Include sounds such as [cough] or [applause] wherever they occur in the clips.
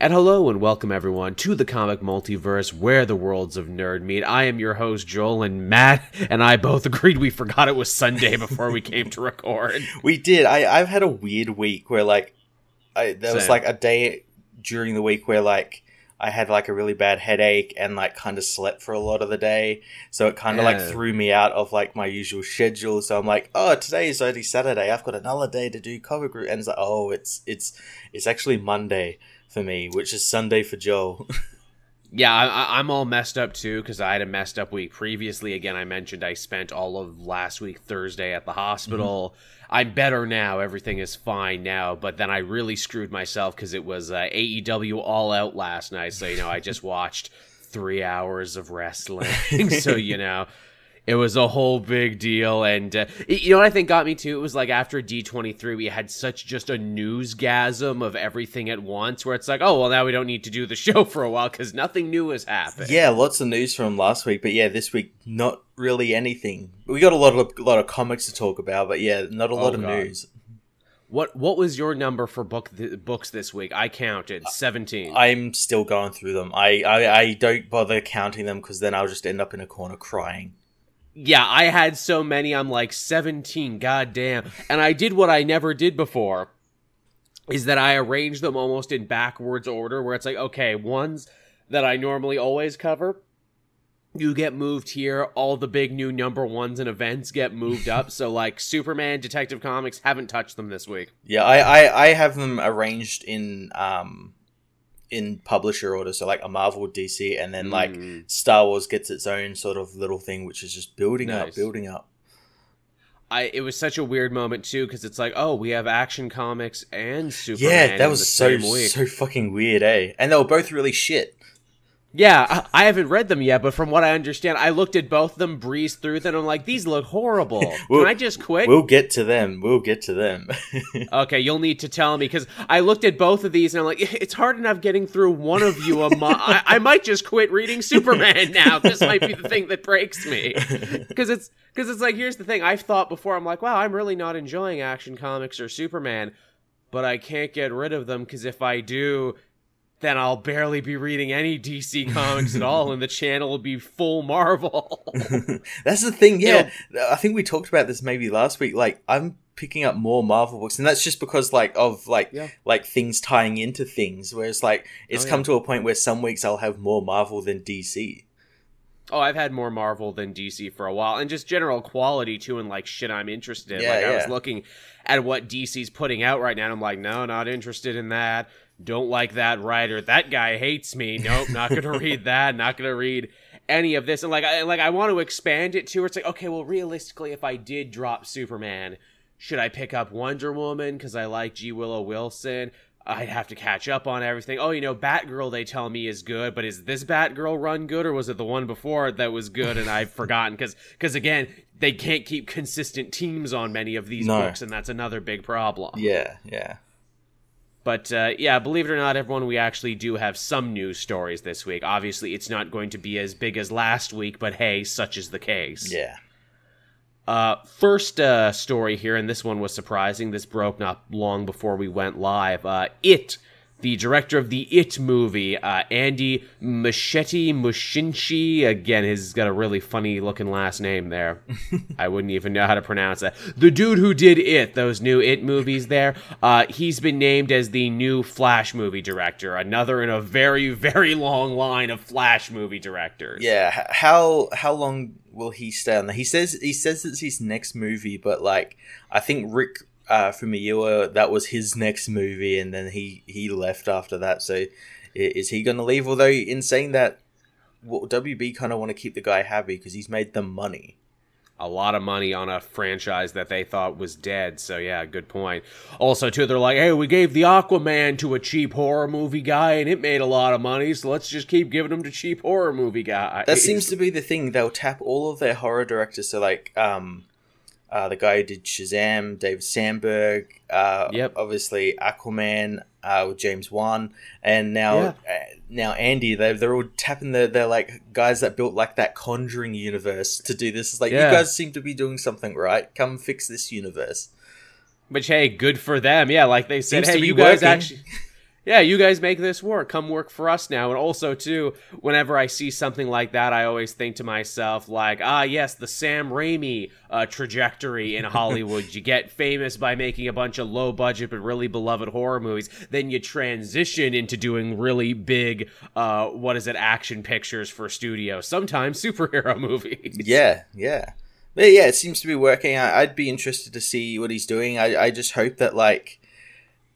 And hello and welcome everyone to the comic multiverse where the worlds of nerd meet. I am your host Joel and Matt and I both agreed we forgot it was Sunday before we came to record. [laughs] We did. I I've had a weird week where like I there was like a day during the week where like I had like a really bad headache and like kind of slept for a lot of the day. So it kind of like threw me out of like my usual schedule. So I'm like, oh, today is only Saturday. I've got another day to do comic group. And it's like, oh, it's it's it's actually Monday for me, which is Sunday for Joel. [laughs] Yeah, I, I'm all messed up too because I had a messed up week previously. Again, I mentioned I spent all of last week Thursday at the hospital. I'm better now. Everything is fine now. But then I really screwed myself because it was uh, AEW All Out last night. So, you know, I just [laughs] watched three hours of wrestling. [laughs] so, you know. It was a whole big deal, and uh, you know what I think got me too. It was like after D twenty three, we had such just a newsgasm of everything at once, where it's like, oh well, now we don't need to do the [laughs] show for a while because nothing new has happened. yeah, lots of news from last week, but yeah, this week not really anything. We got a lot of a lot of comics to talk about, but yeah, not a lot Oh, of God. news. What what was your number for book th- books this week? I counted seventeen. I'm still going through them. I I, I don't bother counting them because then I'll just end up in a corner crying. Yeah, I had so many. I'm like seventeen. Goddamn! And I did what I never did before. Is that I arranged them almost in backwards order, where it's like, okay, ones that I normally always cover, you get moved here. All the big new number ones and events get moved up. [laughs] so like Superman, Detective Comics haven't touched them this week. Yeah, I, I, I have them arranged in um in publisher order, so like a Marvel, DC, and then like Mm. Star Wars gets its own sort of little thing, which is just building up, building up. I it was such a weird moment too because it's like, oh, we have Action Comics and Superman. yeah, that was so week. so fucking weird, eh? And they were both really shit. Yeah, I, haven't read them yet, but from what I understand, I looked at both of them, breezed through them, and I'm like, these look horrible. [laughs] Well, Can I just quit? We'll get to them. We'll get to them. [laughs] okay, you'll need to tell me because I looked at both of these and I'm like, it's hard enough getting through one of you a month. [laughs] I, I might just quit reading Superman now. This might be the thing that breaks me because it's because it's like here's the thing. I've thought before. I'm like, wow, I'm really not enjoying Action Comics or Superman, but I can't get rid of them because if I do. Then I'll barely be reading any DC [laughs] comics at all, and the channel will be full Marvel. [laughs] that's the thing. Yeah, I think we talked about this maybe last week. Like, I'm picking up more Marvel books, and that's just because like of like Yeah. like things tying into things. Whereas like it's Oh, come yeah. to a point where some weeks I'll have more Marvel than DC. Oh, I've had more Marvel than DC for a while, and just general quality too, and like shit I'm interested in. Yeah, like I was looking at what DC's putting out right now, and I'm like, no, not interested in that. Don't like that writer. That guy hates me. Nope, not gonna [laughs] read that. Not gonna read any of this. And like, I like I want to expand it to where it's like, okay, well, realistically, if I did drop Superman, should I pick up Wonder Woman because I like G Willow Wilson? I'd have to catch up on everything. Oh, you know, Batgirl they tell me is good, but is this Batgirl run good or was it the one before that was good and I've [laughs] forgotten cuz cuz again, they can't keep consistent teams on many of these No. books and that's another big problem. Yeah, yeah. But uh, yeah, believe it or not, everyone, we actually do have some news stories this week. Obviously, it's not going to be as big as last week, but hey, such is the case. Yeah. Uh, first uh, story here, and this one was surprising. This broke not long before we went live. Uh, it, the director of the It movie, uh, Andy Machete Mushinchi. Again, he's got a really funny looking last name there. [laughs] I wouldn't even know how to pronounce that. The dude who did It, those new It movies there, uh, he's been named as the new Flash movie director. Another in a very, very long line of Flash movie directors. Yeah. How how long will he stay on there? He says he says it's his next movie, but like I think Rick uh, Famuyiwa that was his next movie, and then he he left after that. So is he going to leave? Although in saying that, well, WB kind of want to keep the guy happy because he's made them money. a lot of money on a franchise that they thought was dead. So yeah, good point. Also, too, they're like, hey, we gave the Aquaman to a cheap horror movie guy, and it made a lot of money. So let's just keep giving them to cheap horror movie guys. That seems to be the thing. They'll tap all of their horror directors. So like um, uh, the guy who did Shazam, David Sandberg. Uh, Yep. Obviously Aquaman uh, with James Wan, and now Yeah. uh, now Andy. They they're all tapping the they're like guys that built like that Conjuring universe to do this. It's like Yeah. you guys seem to be doing something right. Come fix this universe. Which hey, good for them. Yeah, like they said, Seems to hey, be you guys working. actually. [laughs] yeah, you guys make this work. Come work for us now. And also, too, whenever I see something like that, I always think to myself, like, ah, yes, the Sam Raimi uh, trajectory in [laughs] Hollywood. you get famous by making a bunch of low budget but really beloved horror movies. Then you transition into doing really big, uh, what is it, action pictures for studios, sometimes [laughs] superhero movies. Yeah, yeah. But yeah, it seems to be working. I, I'd be interested to see what he's doing. I, I just hope that, like,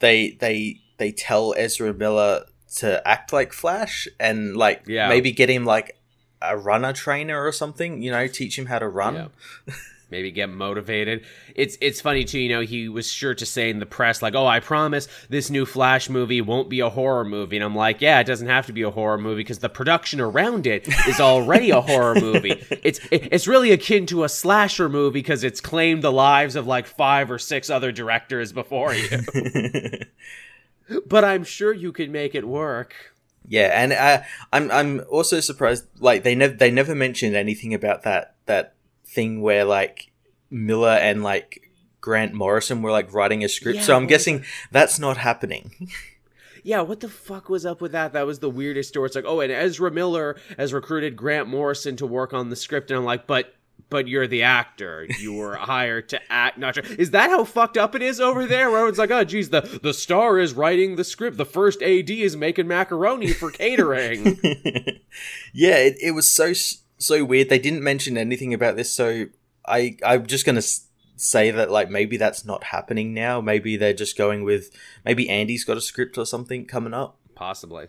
they they they tell Ezra Miller to act like Flash and like Yeah. maybe get him like a runner trainer or something. You know, teach him how to run. Yeah. Maybe get motivated. It's it's funny too, you know, he was sure to say in the press, like, oh, I promise this new Flash movie won't be a horror movie. And I'm like, yeah, it doesn't have to be a horror movie because the production around it is already a horror movie. [laughs] It's it- it's really akin to a slasher movie because it's claimed the lives of like five or six other directors before you. [laughs] but I'm sure you can make it work. Yeah, and uh, I'm I'm also surprised. Like they never they never mentioned anything about that that thing where like Miller and like Grant Morrison were like writing a script. Yeah, so I'm guessing that's not happening. [laughs] Yeah, what the fuck was up with that? That was the weirdest story. It's like, oh, and Ezra Miller has recruited Grant Morrison to work on the script, and I'm like, but but you're the actor. You were hired to act. Not sure. Is that how fucked up it is over there? Where it's like, oh, geez, the the star is writing the script. The first AD is making macaroni for [laughs] catering. [laughs] yeah, it, it was so so weird. They didn't mention anything about this, so I I'm just gonna say that like maybe that's not happening now. Maybe they're just going with maybe Andy's got a script or something coming up. Possibly.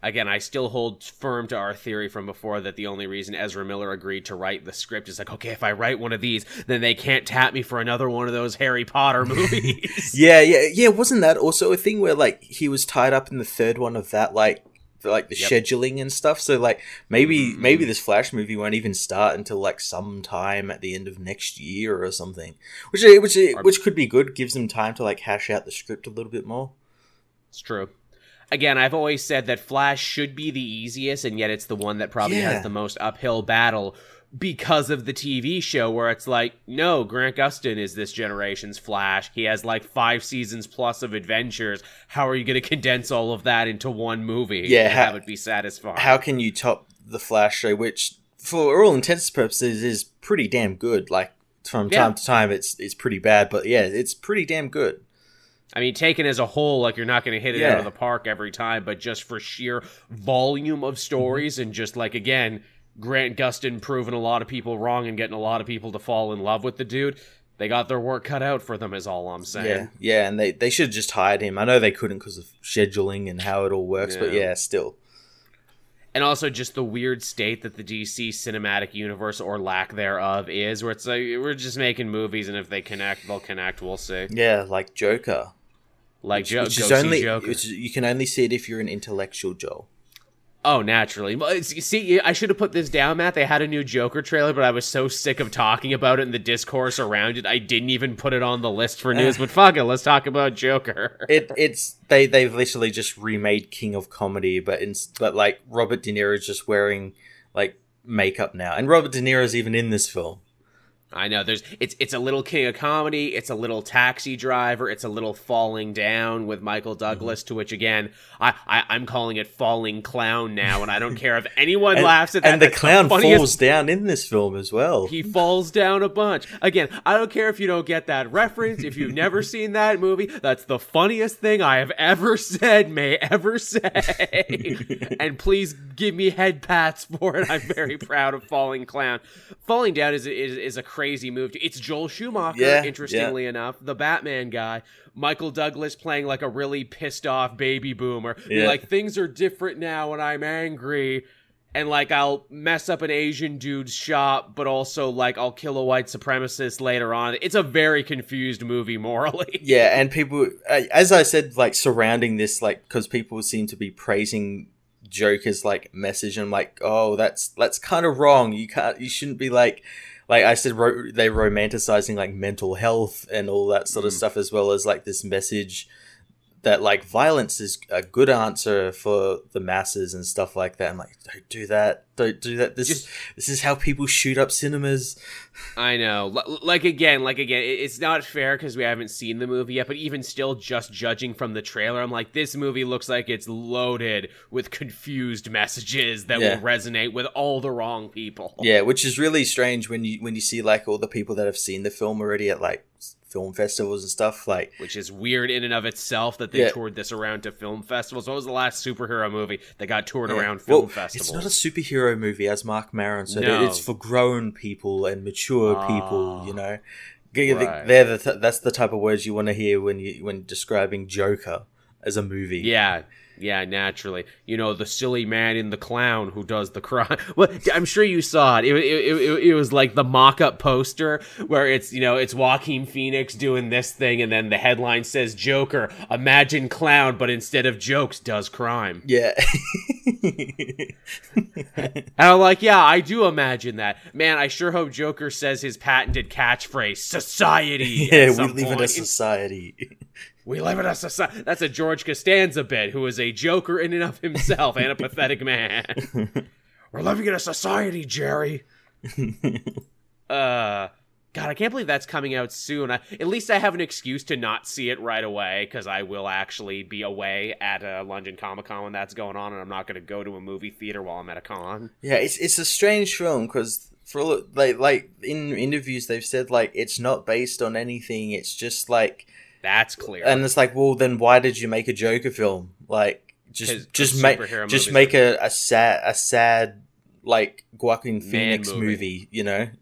Again, I still hold firm to our theory from before that the only reason Ezra Miller agreed to write the script is like, okay, if I write one of these, then they can't tap me for another one of those Harry Potter [laughs] movies. [laughs] Yeah, yeah, yeah. Wasn't that also a thing where like he was tied up in the third one of that like for, like the Yep. scheduling and stuff? So like maybe Mhm. maybe this Flash movie won't even start until like sometime at the end of next year or something, which which which could be good. Gives them time to like hash out the script a little bit more. It's true. Again, I've always said that Flash should be the easiest, and yet it's the one that probably Yeah. has the most uphill battle because of the TV show, where it's like, no, Grant Gustin is this generation's Flash. He has like five seasons plus of adventures. How are you going to condense all of that into one movie? Yeah, and how- have it be satisfying. How can you top the Flash show, which for all intents and purposes is pretty damn good? Like from Yeah. time to time, it's it's pretty bad, but yeah, it's pretty damn good. I mean, taken as a whole, like you're not going to hit it Yeah. out of the park every time, but just for sheer volume of stories and just like again, Grant Gustin proving a lot of people wrong and getting a lot of people to fall in love with the dude. They got their work cut out for them, is all I'm saying. Yeah, yeah, and they they should have just hired him. I know they couldn't because of scheduling and how it all works, but Yeah. yeah, still. And also just the weird state that the DC cinematic universe or lack thereof is, where it's like we're just making movies, and if they connect, they'll connect. We'll see. Yeah, like Joker. Like which, jo- which is only Joker. which is- you can only see it if you're an intellectual Joel. Oh, naturally. Well, see, I should have put this down, Matt. They had a new Joker trailer, but I was so sick of talking about it and the discourse around it, I didn't even put it on the list for news. [laughs] but fuck it, let's talk about Joker. It it's they they've literally just remade King of Comedy, but in but like Robert De Niro is just wearing like makeup now, and Robert De Niro's even in this film. I know there's it's it's a little King of Comedy, it's a little Taxi Driver, it's a little Falling Down with Michael mm-hmm. Douglas. To which again, I, I I'm calling it Falling Clown now, and I don't care if [laughs] anyone And, laughs at that. and the That's clown funniest falls down in this film as well. He falls down a bunch. Again, I don't care if you don't get that reference. If you've never [laughs] seen that movie, that's the funniest thing I have ever said, may ever say. [laughs] and please give me head pats for it. I'm very proud of Falling Clown. Falling Down is is, is a crazy move. It's Joel Schumacher, Yeah, interestingly enough, the Batman guy. Michael Douglas playing like a really pissed off baby boomer. Yeah. Like things are different now and I'm angry and like I'll mess up an Asian dude's shop, but also like I'll kill a white supremacist later on. It's a very confused movie morally. [laughs] Yeah, and people, uh, as I said, like surrounding this, like because people seem to be praising Joker's like message, and I'm like, oh, that's that's kind of wrong. You can't, you shouldn't be like, like I said, ro- they're romanticizing like mental health and all that sort of Mm. stuff, as well as like this message that like violence is a good answer for the masses and stuff like that. I'm like, don't do that. Don't do that. This Just- this is how people shoot up cinemas. I know. L- like again, like again, it's not fair because we haven't seen the movie yet. But even still, just judging from the trailer, I'm like, this movie looks like it's loaded with confused messages that Yeah. will resonate with all the wrong people. Yeah, which is really strange when you when you see like all the people that have seen the film already at like film festivals and stuff. Like, Which is weird in and of itself that they Yeah. toured this around to film festivals. What was the last superhero movie that got toured yeah. around film Well, festivals? It's not a superhero movie, as Marc Maron said. No. It's for grown people and mature people. Ah. You know, Right. they're the th- that's the type of words you want to hear when you when describing Joker as a movie. Yeah, yeah, naturally. You know, the silly man in the clown who does the crime. [laughs] Well, I'm sure you saw it. It, it, it, it was like the mock-up poster where it's, you know, it's Joaquin Phoenix doing this thing, and then the headline says Joker, imagine clown, but instead of jokes, does crime. Yeah. [laughs] And I'm like, yeah, I do imagine that. Man, I sure hope Joker says his patented catchphrase, society. yeah, we live in a society. We live in a society. That's a George Costanza bit, who is a joker in and of himself and a [laughs] pathetic man. [laughs] We're living in a society, Jerry. [laughs] uh, God, I can't believe that's coming out soon. I, at least I have an excuse to not see it right away because I will actually be away at uh, London Comic Con when that's going on, and I'm not going to go to a movie theater while I'm at a con. Yeah, it's it's a strange film because for all, like like in interviews they've said like it's not based on anything. It's just like That's clear. and it's like well then why did you make a Joker film? Like just just make just make a, a sad a sad like Joaquin Phoenix movie. movie. You know? [laughs]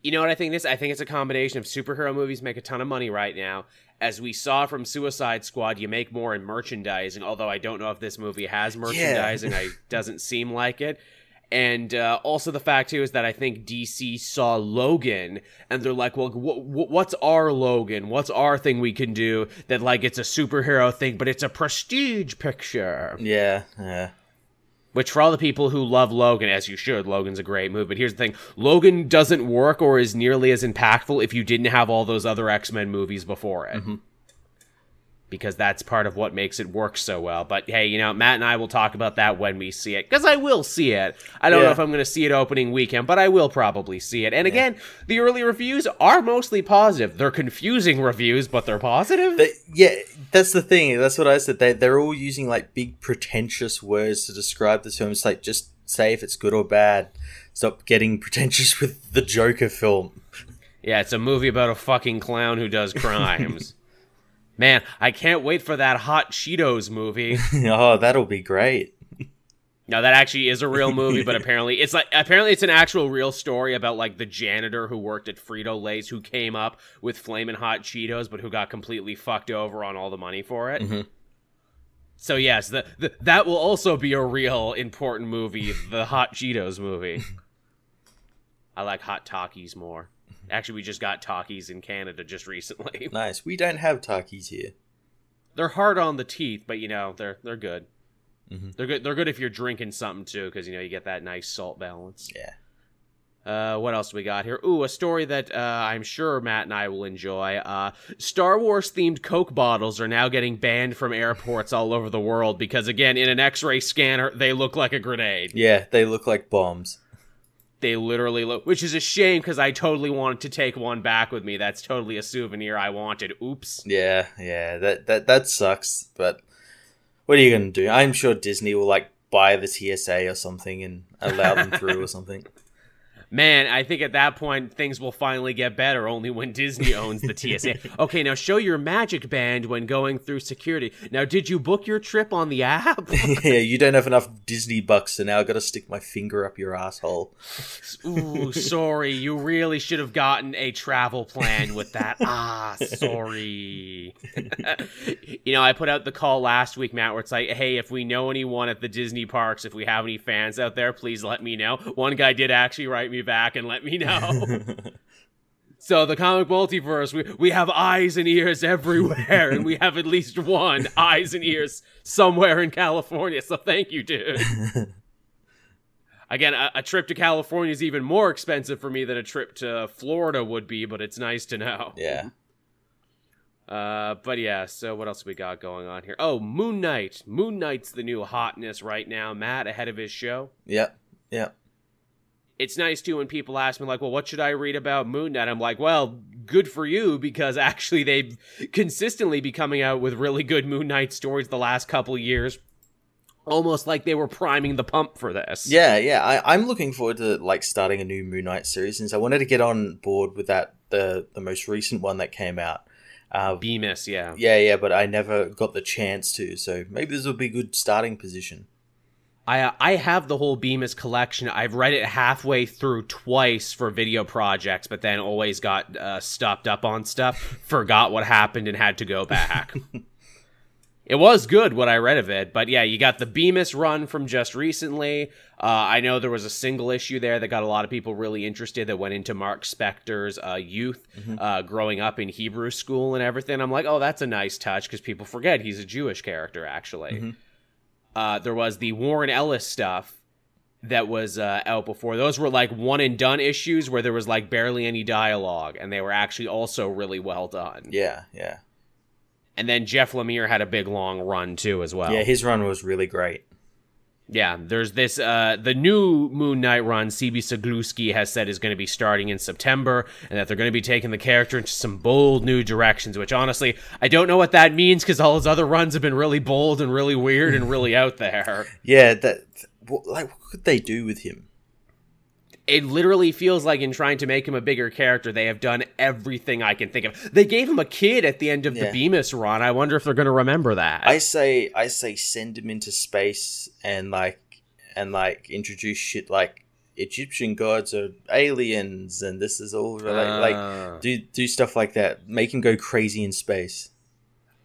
You know what I think this? I think it's a combination of superhero movies make a ton of money right now. As we saw from Suicide Squad, you make more in merchandising. Although I don't know if this movie has merchandising, I [laughs] doesn't seem like it. And uh, also the fact too is that I think DC saw Logan and they're like, well, wh- wh- what's our Logan? What's our thing we can do that like it's a superhero thing, but it's a prestige picture. yeah, yeah. Which, for all the people who love Logan, as you should, Logan's a great movie. But here's the thing Logan doesn't work or is nearly as impactful if you didn't have all those other X Men movies before it. Because that's part of what makes it work so well. But hey, you know, Matt and I will talk about that when we see it. Because I will see it. I don't know if I'm going to see it opening weekend, but I will probably see it. And again, the early reviews are mostly positive. They're confusing reviews, but they're positive. They, yeah, that's the thing. That's what I said. They they're all using like big pretentious words to describe this film. It's like just say if it's good or bad. Stop getting pretentious [laughs] with the Joker film. Yeah, it's a movie about a fucking clown who does crimes. [laughs] Man, I can't wait for that Hot Cheetos movie. [laughs] oh, that'll be great. No, that actually is a real movie, but [laughs] apparently it's like apparently it's an actual real story about like the janitor who worked at Frito Lay's who came up with flamin' hot Cheetos, but who got completely fucked over on all the money for it. Mhm. So yes, the, the, that will also be a real important movie, the Hot Cheetos movie. [laughs] I like hot Takis more. Actually, we just got Takis in Canada just [laughs] recently. Nice. We don't have Takis here. they're hard on the teeth, but you know they're they're good. Mhm. They're good. They're good if you're drinking something too, because you know you get that nice salt balance. Yeah. Uh, what else we got here? Ooh, a story that uh, I'm sure Matt and I will enjoy. Uh, Star Wars themed Coke bottles are now getting banned from airports all over the world because, again, in an X-ray scanner, they look like a grenade. Yeah, they look like bombs. They literally look, which is a shame because I totally wanted to take one back with me. That's totally a souvenir I wanted. Oops. Yeah, yeah. That that that sucks. But what are you gonna do? I'm sure Disney will like buy the TSA or something and allow them through or [laughs] something. Man, I think at that point things will finally get better only when Disney owns the TSA. [laughs] okay, now show your magic band when going through security. Now, did you book your trip on the app? [laughs] yeah, you don't have enough Disney bucks, so now I've got to stick my finger up your asshole. Ooh, sorry. You really should have gotten a travel plan with that. [laughs] Ah, sorry. you know, I put out the call last week, Matt, where it's like, hey, if we know anyone at the Disney parks, if we have any fans out there, please let me know. One guy did actually write me back and let me [laughs] know. So the comic multiverse, we, we have eyes and ears everywhere, and we have at least one eyes and ears somewhere in California. So thank you, dude. Again, a, a trip to California is even more expensive for me than a trip to Florida would be, but it's nice to know. yeah. Uh, but yeah, so what else we got going on here? Oh, Moon Knight. Moon Knight's the new hotness right now, Matt, ahead of his show. Yep. Yep. It's nice too when people ask me, like, well, what should I read about Moon Knight? I'm like, well, good for you, because [laughs] actually they've consistently be coming out with really good Moon Knight stories the last couple years. Almost like they were priming the pump for this. Yeah, yeah. I, I'm looking forward to like starting a new Moon Knight series since I wanted to get on board with that the the most recent one that came out. Uh, Bemis, yeah. yeah, yeah, but I never got the chance to, so maybe this will be a good starting position. I I have the whole Bemis collection. I've read it halfway through twice for video projects, but then always got uh, stopped up on stuff, forgot what happened, and had to go back. [laughs] it was good what I read of it, but yeah, you got the Bemis run from just recently. Uh, I know there was a single issue there that got a lot of people really interested that went into Mark Spector's uh, youth, uh, growing up in Hebrew school and everything. I'm like, oh, that's a nice touch because people forget he's a Jewish character actually. Uh, there was the Warren Ellis stuff that was uh, out before. Those were like one and done issues where there was like barely any dialogue, and they were actually also really well done. Yeah, yeah, And then Jeff Lemire had a big long run too as well. yeah. His run was really great. Yeah, there's this uh the new Moon Knight run CB Cebulski has said is going to be starting in September and that they're going to be taking the character into some bold new directions, which honestly, I don't know what that means cuz all his other runs have been really bold and really weird and really out there. [laughs] Yeah, that like what could they do with him? It literally feels like in trying to make him a bigger character, they have done everything I can think of. They gave him a kid at the end of Yeah. the Bemis run. I wonder if they're going to remember that. I say, I say, send him into space and like and like introduce shit like Egyptian gods are aliens, and this is all like Uh. like do do stuff like that. Make him go crazy in space.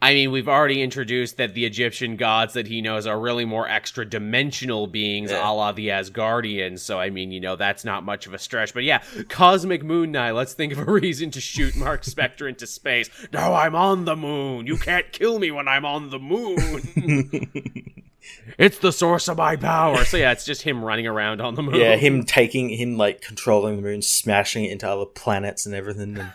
I mean, we've already introduced that the Egyptian gods that he knows are really more extra dimensional beings, Yeah. a la the Asgardians. So, I mean, you know, that's not much of a stretch. But yeah, Cosmic Moon Knight, let's think of a [laughs] reason to shoot Mark [laughs] Spector into space. No, I'm on the moon. You can't kill me when I'm on the moon. [laughs] it's the source of my power. So, yeah, it's just him running around on the moon. Yeah, him taking him like controlling the moon, smashing it into other planets and everything. And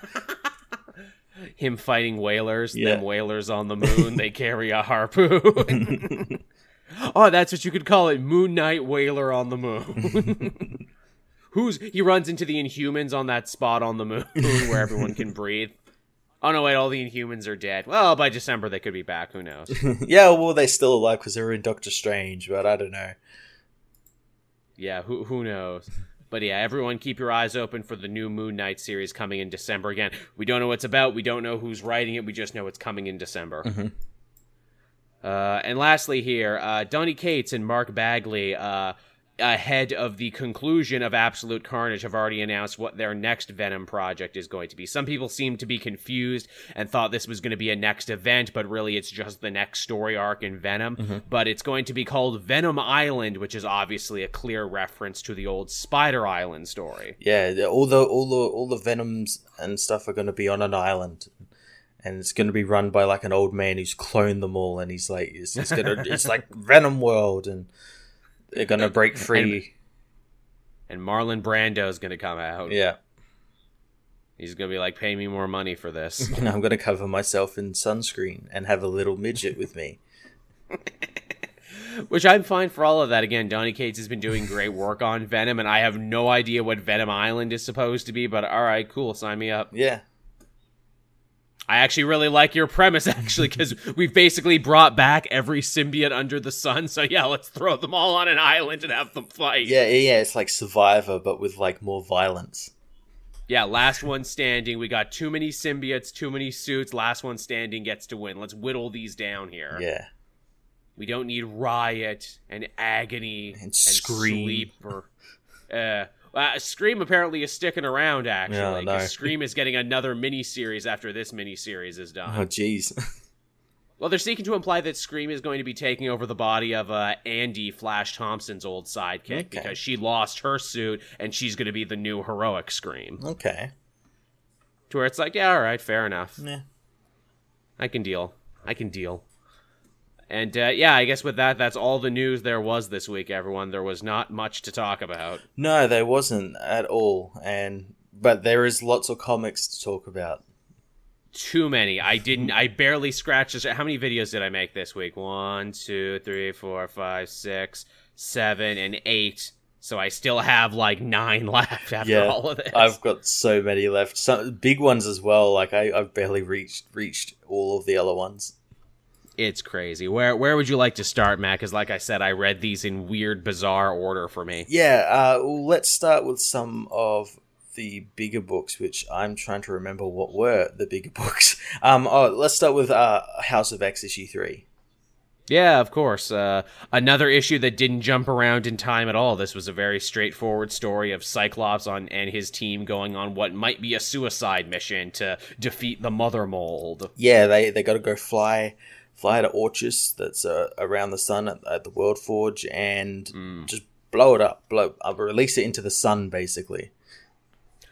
him fighting whalers, Yeah. them whalers on the moon, they [laughs] carry a harpoon. [laughs] oh, that's what you could call it, Moon Knight Whaler on the moon. [laughs] Who's he runs into the Inhumans on that spot on the moon where everyone can breathe. Oh no, wait, all the Inhumans are dead. Well, by December they could be back. Who knows? yeah, well, they're still alive because they're in Doctor Strange, but I don't know. Yeah, who who knows? But yeah, everyone keep your eyes open for the new Moon Knight series coming in December. Again, we don't know what it's about. We don't know who's writing it. We just know it's coming in December. Uh, and lastly, here, uh, Donny Cates and Mark Bagley, uh, ahead of the conclusion of Absolute Carnage, have already announced what their next Venom project is going to be. Some people seem to be confused and thought this was going to be a next event, but really it's just the next story arc in Venom. Mm-hmm. But it's going to be called Venom Island, which is obviously a clear reference to the old Spider Island story. Yeah, all the all the all the venoms and stuff are going to be on an island, and it's going to be run by like an old man who's cloned them all, and he's like, it's, it's gonna, it's like Venom World, and they're going to break free. And Marlon Brando's going to come out. yeah, He's going to be like, pay me more money for this. [laughs] and I'm going to cover myself in sunscreen and have a little midget with me. [laughs] Which I'm fine for all of that. Again, Donny Cates has been doing great work on Venom, and I have no idea what Venom Island is supposed to be, but all right, cool, sign me up. Yeah, I actually really like your premise, [laughs] actually, because we've basically brought back every symbiote under the sun, so yeah, let's throw them all on an island and have them fight. yeah, yeah. It's like Survivor, but with like more violence. Yeah, last one standing. We got too many symbiotes, too many suits. Last one standing gets to win. Let's whittle these down here. Yeah, We don't need riot and agony And Scream. sleep or uh, uh, Scream apparently is sticking around actually. Yeah, know. Scream is getting another mini series after this mini series is done. oh jeez. [laughs] Well, they're seeking to imply that Scream is going to be taking over the body of uh, Andy Flash Thompson's old sidekick Okay. because she lost her suit and she's going to be the new heroic Scream. okay. To where it's like, yeah, all right, fair enough. Yeah. I can deal. I can deal. And uh, yeah, I guess with that, that's all the news there was this week, everyone. There was not much to talk about. No, there wasn't at all, and but there is lots of comics to talk about. too many. I didn't. I barely scratched. This. How many videos did I make this week? One, two, three, four, five, six, seven, and eight. So I still have like nine [laughs] left after Yeah, all of this. I've got so many left. Some big ones as well. Like I, I've barely reached reached all of the other ones. It's crazy. Where where would you like to start, Matt? Because like I said, I read these in weird, bizarre order for me. Yeah, uh, well, let's start with some of the bigger books, which I'm trying to remember what were the bigger [laughs] books. Um, oh, let's start with uh, House of X issue three. Yeah, of course. Uh, another issue that didn't jump around in time at all. This was a very straightforward story of Cyclops on and his team going on what might be a suicide mission to defeat the Mother Mold. Yeah, they they got to go fly fly to Orchis that's uh, around the sun at, at the World Forge and Mm. just blow it up, blow uh, release it into the sun, basically.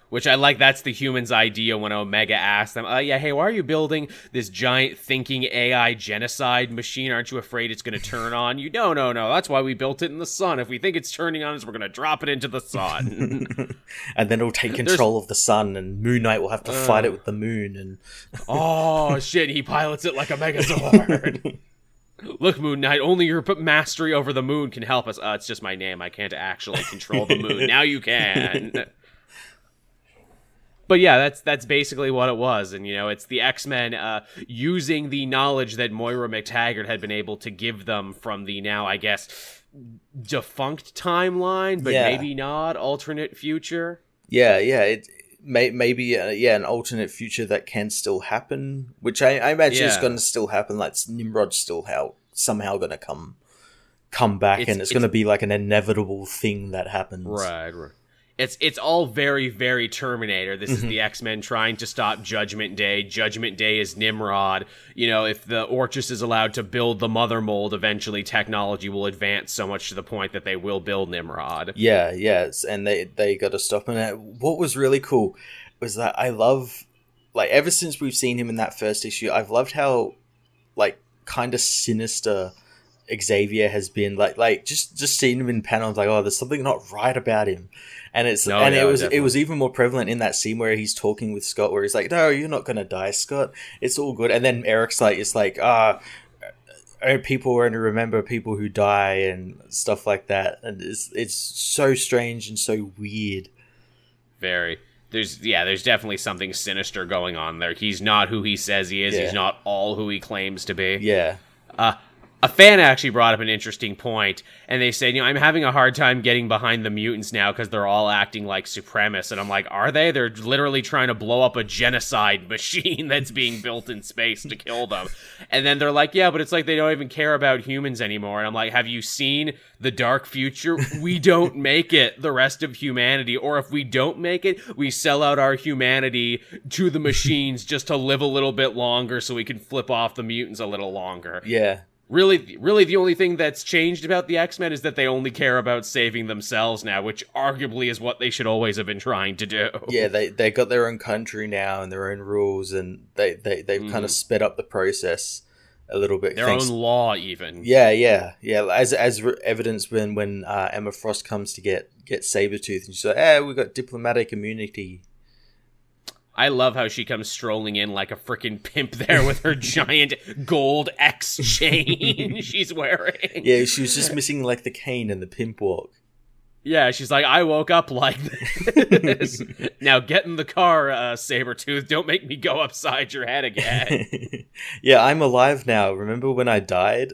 Which I like. That's the humans' idea when Omega asked them, "Uh, yeah, hey, why are you building this giant thinking AI genocide machine? Aren't you afraid it's going to turn on you?" No, no, no. That's why we built it in the sun. If we think it's turning on us, we're going to drop it into the sun. [laughs] and then it'll take control of the sun, and Moon Knight will have to fight it with the moon. And [laughs] oh shit! He pilots it like a Megazord. [laughs] Look, Moon Knight, only your mastery over the moon can help us. Uh, it's just my name. I can't actually control the moon. now you can. But yeah, that's that's basically what it was, and you know, it's the X Men uh, using the knowledge that Moira McTaggart had been able to give them from the now, I guess, defunct timeline, but Yeah. maybe not alternate future. yeah, yeah, it may maybe uh, yeah an alternate future that can still happen, which I, I imagine is going to still happen. Like Nimrod's still how somehow going to come come back, It's- and it's, it's- going to be like an inevitable thing that happens. Right, right. It's it's all very very Terminator. This is mm-hmm. the X Men trying to stop Judgment Day. Judgment Day is Nimrod. You know, if the Orchis is allowed to build the Mother Mold, eventually technology will advance so much to the point that they will build Nimrod. Yeah, yes, and they they got to stop. And what was really cool was that I love, like, ever since we've seen him in that first issue, I've loved how, like, kind of sinister Xavier has been. Like, like just just seeing him in panels, like, oh, there's something not right about him. And it's No, and yeah, it was definitely. it was even more prevalent in that scene where he's talking with Scott, where he's like, "No, you're not gonna die, Scott. It's all good." And then Erik's like, "It's like ah, uh, people only remember people who die and stuff like that, and it's it's so strange and so weird. Very. There's yeah, there's definitely something sinister going on there. He's not who he says he is. Yeah. He's not all who he claims to be. Yeah, Uh, a fan actually brought up an interesting point, and they said, you know, I'm having a hard time getting behind the mutants now because they're all acting like supremacists. And I'm like, are they? They're literally trying to blow up a genocide [laughs] machine that's being built in space to kill them. And then they're like, yeah, but it's like they don't even care about humans anymore. And I'm like, have you seen the dark future? We don't make it, the rest of humanity. Or if we don't make it, we sell out our humanity to the machines just to live a little bit longer so we can flip off the mutants a little longer yeah, really really the only thing that's changed about the x-men is that they only care about saving themselves now which arguably is what they should always have been trying to do yeah. They they got their own country now and their own rules, and they they they've kind of sped up the process a little bit. Mm. their thanks- own law even Yeah, yeah, yeah. As as evidence when when uh, Emma Frost comes to get get Sabretooth and she's like, "Eh, we've got diplomatic immunity." I love how she comes strolling in like a freaking pimp there with her [laughs] giant gold x chain [laughs] she's wearing Yeah, she was just missing like the cane and the pimp walk. Yeah, she's like, I woke up like this. [laughs] now get in the car, uh, Sabretooth. Don't make me go upside your head again. yeah, I'm alive now. Remember when I died?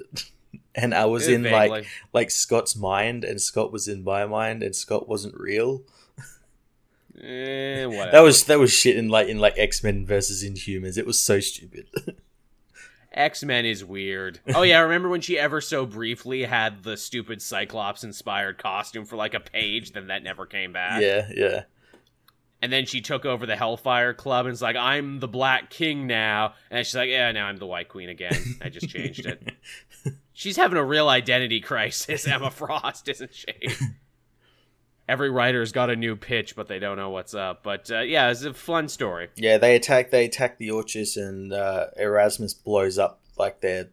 And I was in like like Scott's mind, and Scott was in my mind, and Scott wasn't real. Eh. That was that was shit in like in like X Men versus Inhumans. It was so stupid. [laughs] X Men is weird. Oh yeah, remember when she ever so briefly had the stupid Cyclops inspired costume for like a page, then that never came back. yeah, yeah. And then she took over the Hellfire Club and was like, I'm the Black King now. And she's like, Yeah, now I'm the White Queen again. I just changed it. [laughs] She's having a real identity crisis, Emma Frost, isn't she? [laughs] Every writer's got a new pitch, but they don't know what's up. But uh, yeah, it's a fun story. Yeah, they attack. They attack the Orchis, and uh, Erasmus blows up like their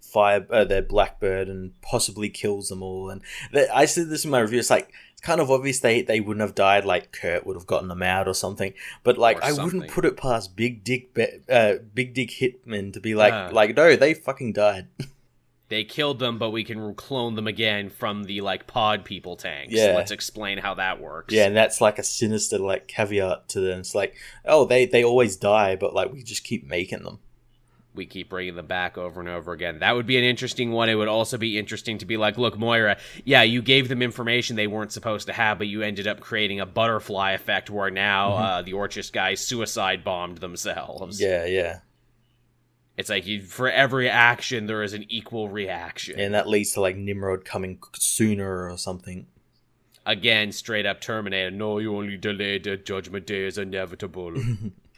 fire uh, their Blackbird and possibly kills them all. And th- I said this in my review. It's like it's kind of obvious they they wouldn't have died. Like Kurt would have gotten them out or something. But like Or I something. wouldn't put it past Big Dick Be- uh, Big Dick Hickman to be like Uh. like no, they fucking died. [laughs] They killed them, but we can clone them again from the like pod people tanks. Yeah. Let's explain how that works. Yeah, and that's like a sinister like caveat to them. It's like, oh, they they always die, but like we just keep making them. we keep bringing them back over and over again. That would be an interesting one. It would also be interesting to be like, look, Moira, yeah, you gave them information they weren't supposed to have, but you ended up creating a butterfly effect where now uh, the Orchis guys suicide bombed themselves. Yeah, yeah, It's like you, for every action, there is an equal reaction. and that leads to like Nimrod coming sooner or something. Again, straight up Terminator. No, you only delayed the judgment day is inevitable.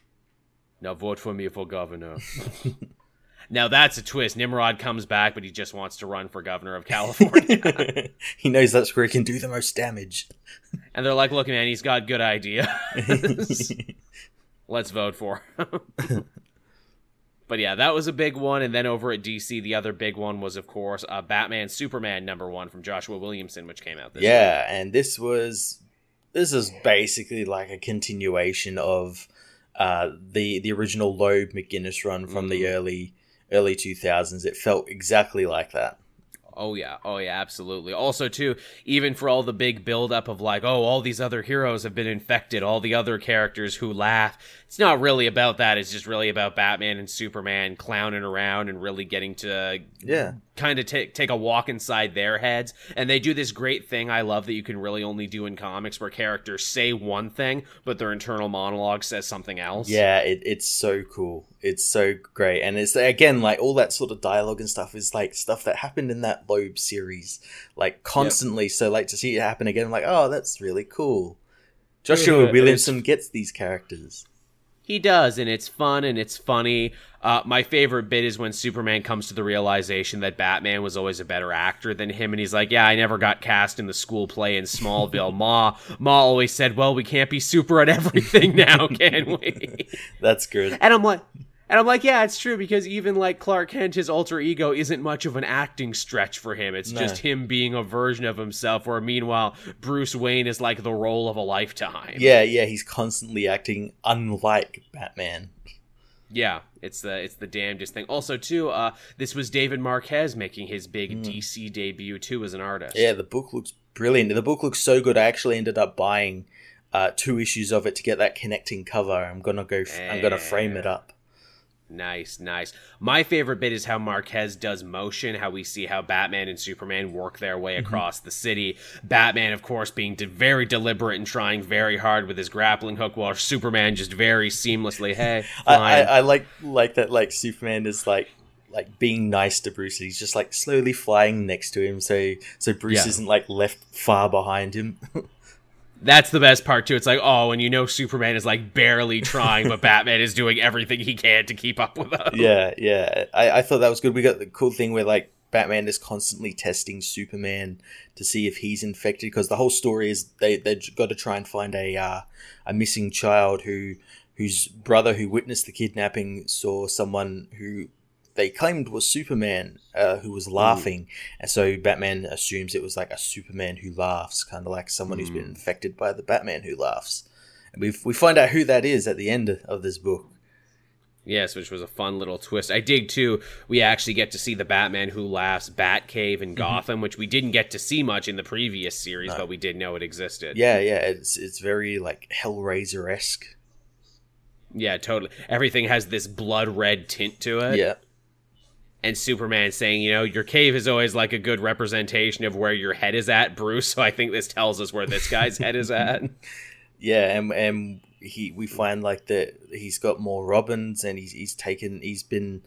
[laughs] now vote for me for governor. [laughs] now that's a twist. Nimrod comes back, but he just wants to run for governor of California. [laughs] he knows that's where he can do the most damage. and they're like, look, man, he's got good ideas. Let's vote for him. But yeah, that was a big one. And then over at DC, the other big one was, of course, uh, Batman Superman number one from Joshua Williamson, which came out this yeah, and this was this is basically like a continuation of uh, the the original Loeb McGuinness run from the Mhm. early early two thousands. It felt exactly like that. Oh yeah, oh yeah, absolutely. Also, too, even for all the big buildup of like, oh, all these other heroes have been infected, all the other characters who laugh. It's not really about that. It's just really about Batman and Superman clowning around and really getting to Yeah, kind of take take a walk inside their heads. And they do this great thing I love that you can really only do in comics, where characters say one thing, but their internal monologue says something else. yeah, it, it's so cool. It's so great, and it's again like all that sort of dialogue and stuff is like stuff that happened in that Loeb series, like constantly. So like to see it happen again, I'm like oh, that's really cool. Joshua Yeah, Williamson gets these characters. He does, and it's fun and it's funny. Uh, my favorite bit is when Superman comes to the realization that Batman was always a better actor than him, and he's like, "Yeah, I never got cast in the school play in Smallville." [laughs] Ma, Ma always said, "Well, we can't be super at everything now, can we?" [laughs] That's good. and I'm like, and I'm like, yeah, it's true because even like Clark Kent, his alter ego isn't much of an acting stretch for him. It's No. just him being a version of himself. Where meanwhile, Bruce Wayne is like the role of a lifetime. Yeah, yeah, he's constantly acting unlike Batman. Yeah, it's the it's the damnedest thing. Also, too, uh, this was David Marquez making his big DC debut too as an artist. Mm. Yeah, the book looks brilliant. The book looks so good. I actually ended up buying uh, two issues of it to get that connecting cover. I'm gonna go. F- I'm gonna frame it up. Nice, nice. My favorite bit is how Marquez does motion, how we see how Batman and Superman work their way Mm-hmm. across the city. Batman, of course, being de- very deliberate and trying very hard with his grappling hook, while Superman just very seamlessly, [laughs] hey, I, I. I like like that. Like Superman is like like being nice to Bruce. He's just like slowly flying next to him, so so Bruce Yeah. isn't like left far behind him. [laughs] That's the best part too. It's like, oh, and you know Superman is like barely trying, but [laughs] Batman is doing everything he can to keep up with him. yeah, yeah. I, I thought that was good. We got the cool thing where like Batman is constantly testing Superman to see if he's infected because the whole story is they they got to try and find a uh, a missing child who whose brother who witnessed the kidnapping saw someone who they claimed was Superman uh, who was laughing, and so Batman assumes it was like a Superman who laughs, kind of like someone who's been Mm. infected by the Batman who laughs. And we we find out who that is at the end of this book. Yes, which was a fun little twist. I dig too. We actually get to see the Batman who laughs Batcave in Gotham, which we didn't get to see much in the previous series, No. but we did know it existed. Yeah, yeah, it's it's very like Hellraiser esque. yeah, totally. Everything has this blood red tint to it. Yeah, And Superman saying, you know, your cave is always like a good representation of where your head is at, Bruce. [laughs] So I think this tells us where this guy's head is at. [laughs] yeah, and and he we find like that he's got more Robins, and he's he's taken he's been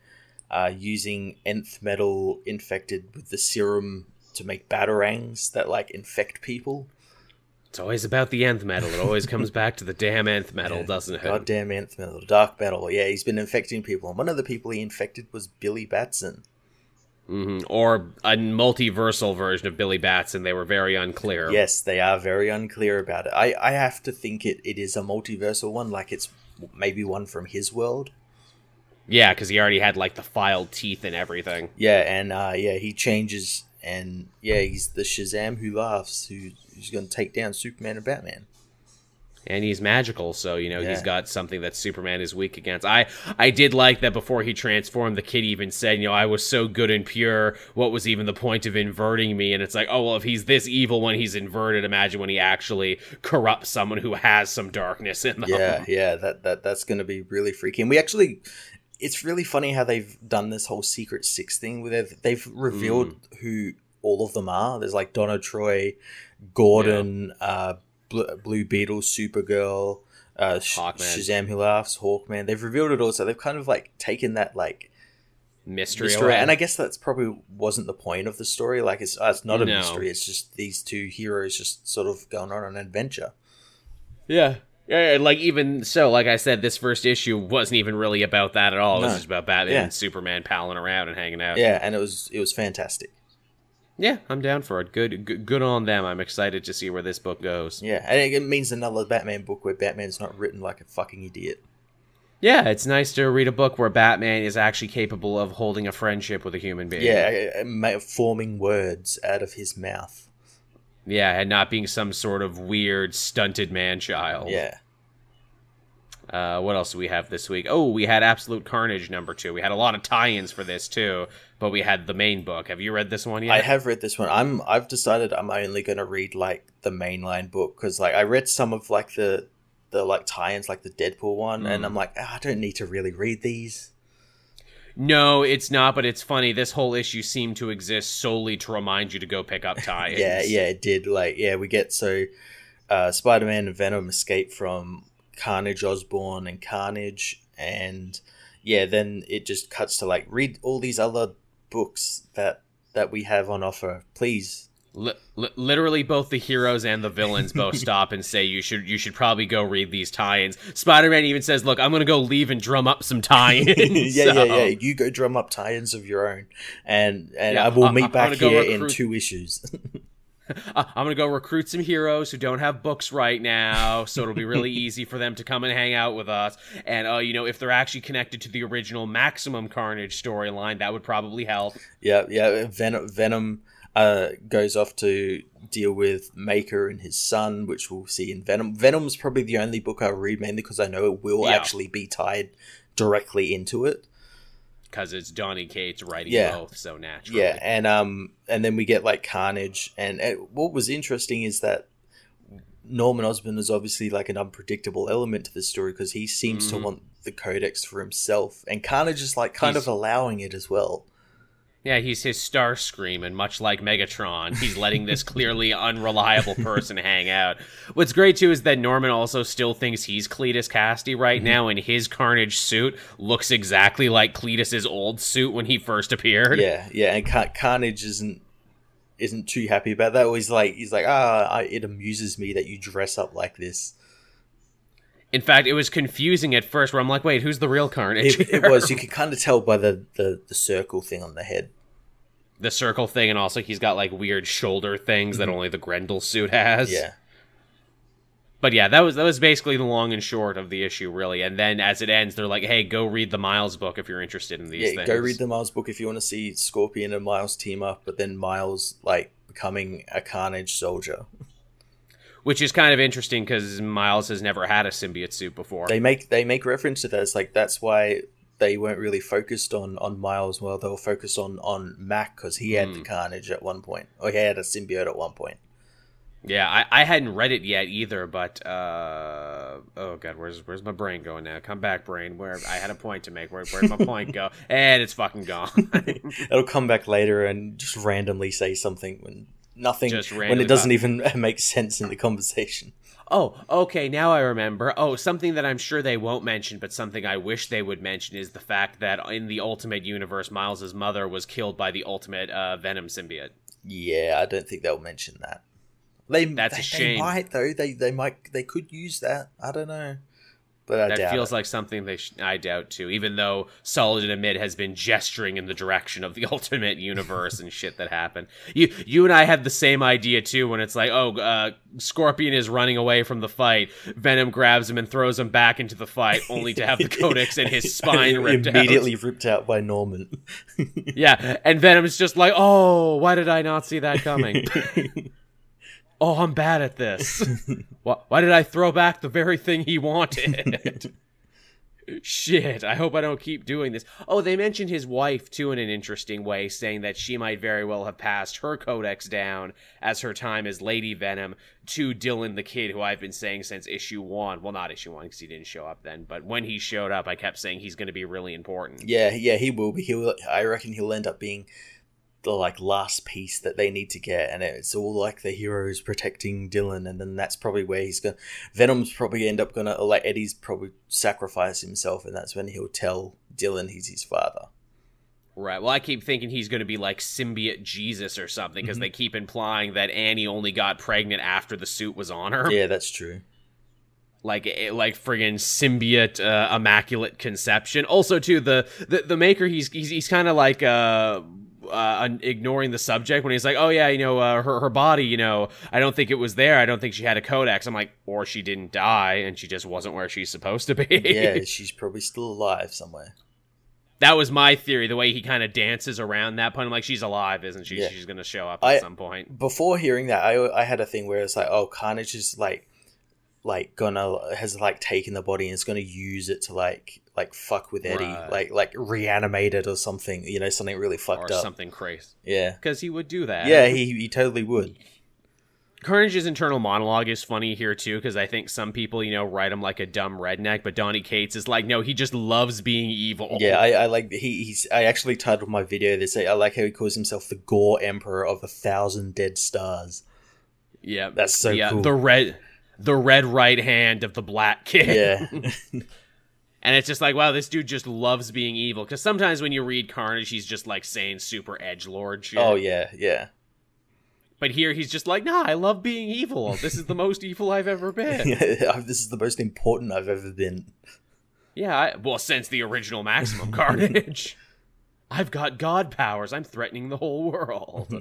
uh, using nth metal infected with the serum to make batarangs that like infect people. It's always about the nth metal. It always comes back to the damn nth metal, Yeah, doesn't it? Goddamn nth metal, dark metal. Yeah, he's been infecting people, and one of the people he infected was Billy Batson. hmm Or a multiversal version of Billy Batson. They were very unclear. Yes, they are very unclear about it. I, I have to think it, it is a multiversal one, like it's maybe one from his world. Yeah, because he already had like the filed teeth and everything. Yeah, and uh, yeah, he changes, and yeah, he's the Shazam who laughs, who, who's going to take down Superman and Batman. And he's magical, so you know Yeah. he's got something that Superman is weak against. I I did like that before he transformed. The kid even said, you know, I was so good and pure. What was even the point of inverting me? And it's like, oh well, if he's this evil when he's inverted, imagine when he actually corrupts someone who has some darkness in them. Yeah, yeah, that that that's going to be really freaky. And we actually, it's really funny how they've done this whole Secret Six thing where they've, they've revealed who all of them are. There's like Donna Troy, Gordon, uh, Bl- Blue Beetle, Supergirl, uh, Sh-. Shazam who laughs, Hawkman. They've revealed it all, so they've kind of like taken that like mystery, mystery, away. and I guess that's probably wasn't the point of the story. Like it's uh, it's not a No. mystery. It's just these two heroes just sort of going on an adventure. Yeah. Yeah, like even so, like I said, this first issue wasn't even really about that at all. It was just about Batman Yeah. and Superman palling around and hanging out. Yeah, and it was it was fantastic. Yeah, I'm down for it. Good, good, good on them. I'm excited to see where this book goes. Yeah, and it means another Batman book where Batman's not written like a fucking idiot. Yeah, it's nice to read a book where Batman is actually capable of holding a friendship with a human being. Yeah, uh, uh, forming words out of his mouth. Yeah, and not being some sort of weird stunted man child. Yeah, Uh, what else do we have this week? Oh, we had Absolute Carnage number two. We had a lot of tie-ins for this too, but we had the main book. Have you read this one yet? I have read this one. I'm I've decided I'm only going to read like the mainline book because like I read some of like the the like tie-ins like the Deadpool one, and Mm. I'm like ah, I don't need to really read these. No, it's not, but it's funny. This whole issue seemed to exist solely to remind you to go pick up [laughs] tie-ins. Yeah, yeah, it did. Like, yeah, we get so uh, Spider Man and Venom escape from Carnage Osborn and Carnage, and yeah, then it just cuts to like read all these other books that that we have on offer, please. Li- li- literally, both the heroes and the villains both [laughs] stop and say you should you should probably go read these tie-ins. Spider-Man even says, "Look, I'm gonna go leave and drum up some tie-ins." [laughs] yeah, So- yeah, yeah. You go drum up tie-ins of your own, and and Yeah, I will I- meet I'm back here in two issues. [laughs] I'm gonna go recruit some heroes who don't have books right now, so it'll be really easy for them to come and hang out with us. And uh, you know, if they're actually connected to the original Maximum Carnage storyline, that would probably help. Yeah, yeah. Venom, Venom uh, goes off to deal with Maker and his son, which we'll see in Venom. Venom's probably the only book I'll read, mainly because I know it will Yeah. actually be tied directly into it. Because it's Donny Cates writing Yeah. both so naturally. Yeah, and um, and then we get like Carnage, and what was interesting is that Norman Osborn is obviously like an unpredictable element to the story because he seems to Mhm. want the Codex for himself, and Carnage is like kind He's- of allowing it as well. Yeah, he's his Starscream, and much like Megatron, he's letting this [laughs] clearly unreliable person hang out. What's great too is that Norman also still thinks he's Cletus Kasady right now, and his Carnage suit looks exactly like Cletus's old suit when he first appeared. Yeah, yeah, and Car- Carnage isn't isn't too happy about that. He's like, he's like, ah, I, it amuses me that you dress up like this. In fact, it was confusing at first, where I'm like, "Wait, who's the real Carnage?" It, it was. You [laughs] could kind of tell by the, the the circle thing on the head. the circle thing, and also he's got like weird shoulder things that only the Grendel suit has. Mm-hmm. Yeah, But yeah, that was that was basically the long and short of the issue, really. And then as it ends, they're like, "Hey, go read the Miles book if you're interested in these yeah. things." Go read the Miles book if you want to see Scorpion and Miles team up, but then Miles like becoming a Carnage soldier. Which is kind of interesting because Miles has never had a symbiote suit before. They make they make reference to that. It's like that's why they weren't really focused on on Miles. Well, they were focused on on Mac because he had the Hmm. Carnage at one point, or he had a symbiote at one point. yeah, I, I hadn't read it yet either, but uh, oh god, where's where's my brain going now? Come back, brain. Where I had a point to make. Where where'd my point go? [laughs] And it's fucking gone. [laughs] It'll come back later and just randomly say something when nothing when it doesn't even [laughs] make sense in the conversation. Oh, okay, now I remember. Oh, something that I'm sure they won't mention, but something I wish they would mention is the fact that in the Ultimate Universe, Miles's mother was killed by the Ultimate uh, Venom symbiote. Yeah, I don't think they'll mention that. They That's a shame. They might though. They they might they could use that. I don't know. But that feels it. like something they sh- I doubt too. Even though Saladin Ahmed has been gesturing in the direction of the [laughs] Ultimate Universe and shit that happened. You you and I had the same idea too when it's like, oh, uh, Scorpion is running away from the fight. Venom grabs him and throws him back into the fight, only to have the [laughs] Codex and his [laughs] spine ripped immediately ripped out by Norman. Yeah, and Venom's just like, oh, why did I not see that coming? Oh, I'm bad at this. [laughs] why, why did I throw back the very thing he wanted? Shit, I hope I don't keep doing this. Oh, they mentioned his wife too in an interesting way, saying that she might very well have passed her codex down as her time as Lady Venom to Dylan the Kid, who I've been saying since issue one. Well, not issue one because he didn't show up then, but when he showed up, I kept saying he's going to be really important. yeah, yeah, he will be. He'll. I reckon he'll end up being the like last piece that they need to get, and it's all like the heroes protecting Dylan, and then that's probably where he's gonna. Venom's probably end up gonna like Eddie's probably sacrifice himself, and that's when he'll tell Dylan he's his father. Right. Well, I keep thinking he's going to be like symbiote Jesus or something because they keep implying that Annie only got pregnant after the suit was on her. Yeah, that's true. like eh, like friggin' symbiote uh, immaculate conception also too the the, the maker he's he's, he's kind of like uh uh, ignoring the subject when he's like, "Oh yeah, you know, uh, her her body, you know, I don't think it was there. I don't think she had a codex." I'm like, or she didn't die and she just wasn't where she's supposed to be. Yeah, [laughs] she's probably still alive somewhere. that was my theory. The way he kind of dances around that point, I'm like, she's alive, isn't she? Yeah. She's gonna show up I- at some point. before hearing that, I I had a thing where it's like, oh, Carnage is like, like gonna has like taken the body and is gonna use it to like like fuck with Eddie, Right. like like reanimate it or something, you know, something really Or fucked up. something crazy. Yeah, Because he would do that. yeah, he he totally would. Carnage's internal monologue is funny here too because I think some people, you know, write him like a dumb redneck, but Donny Cates is like, no, he just loves being evil. Yeah, I, I like he he's. I actually titled my video this. I like how he calls himself the Gore Emperor of a thousand dead stars. yeah, That's so yeah, cool. The red, the red right hand of the Black Kid. Yeah, [laughs] [laughs] and it's just like, wow, this dude just loves being evil. Because sometimes when you read Carnage, he's just like saying super edge lord shit. oh yeah, yeah. But here he's just like, nah, I love being evil. This is the most evil I've ever [laughs] been. [laughs] this is the most important I've ever been. Yeah, I, well, since the original Maximum Carnage. [laughs] I've got god powers. I'm threatening the whole world.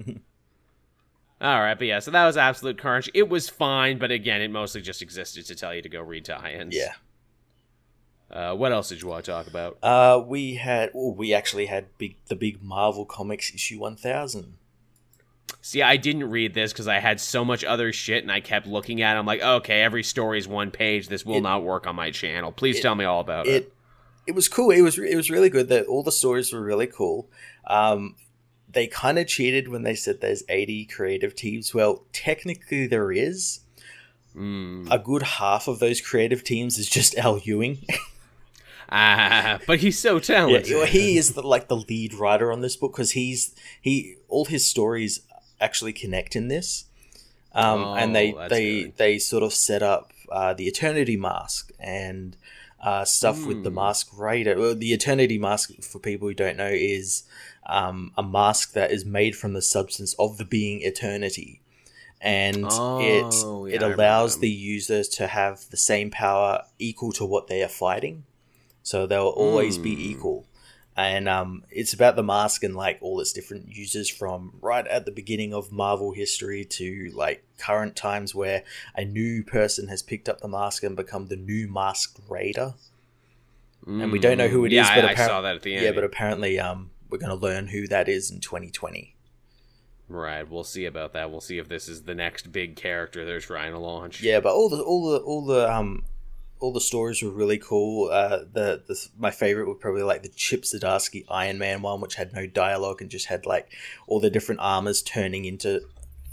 All right, but yeah, so that was Absolute Carnage. It was fine, but again, it mostly just existed to tell you to go read tie-ins. Yeah. Uh, what else did you want to talk about? Uh, we had. Oh, we actually had big the big Marvel Comics issue one thousand. See, I didn't read this because I had so much other shit, and I kept looking at. it. I'm like, okay, every story is one page. This will It- not work on my channel. Please it- tell me all about it. It it was cool. It was it was really good. That all the stories were really cool. Um, they kind of cheated when they said there's eighty creative teams. Well, technically there is. Mm. A good half of those creative teams is just Al Ewing. [laughs] Ah, but he's so yeah, talented. he is the, like the lead writer on this book because he's he all his stories actually connect in this. Um, and they Oh, they good. they sort of set up uh, the Eternity Mask and uh, stuff with the Hmm. Mask Raider. Well, the Eternity Mask, for people who don't know, is um, a mask that is made from the substance of the being Eternity, and Oh, it yeah, it allows the users to have the same power equal to what they are fighting. So they'll always be Hmm. equal. And um, it's about the mask and like all its different uses from right at the beginning of Marvel history to like current times where a new person has picked up the mask and become the new masked raider. and we don't know who it it is, is. but I, I saw that at the end. Yeah, but apparently um, we're going to learn who that is in 2020. right, we'll see about that. We'll see if this is the next big character they're trying to launch. Yeah, but all the all the all the um all the stories were really cool. Uh, the, the my favorite would probably like the Chip Zdarsky Iron Man one, which had no dialogue and just had like all the different armors turning into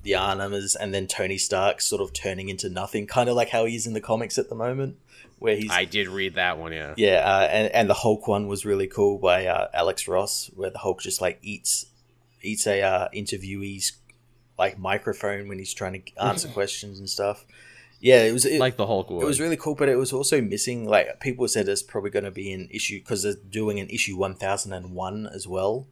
the armors, and then Tony Stark sort of turning into nothing, kind of like how he's in the comics at the moment, where he's I did read that one. Yeah. yeah, uh, and and the Hulk one was really cool by uh, Alex Ross, where the Hulk just like eats eats a uh, interviewee's like microphone when he's trying to answer [clears throat] questions and stuff. Yeah, it was it, like the Hulk would. it was really cool, but it was also missing. Like people said, it's probably going to be an issue because they're doing an issue one thousand and one as well.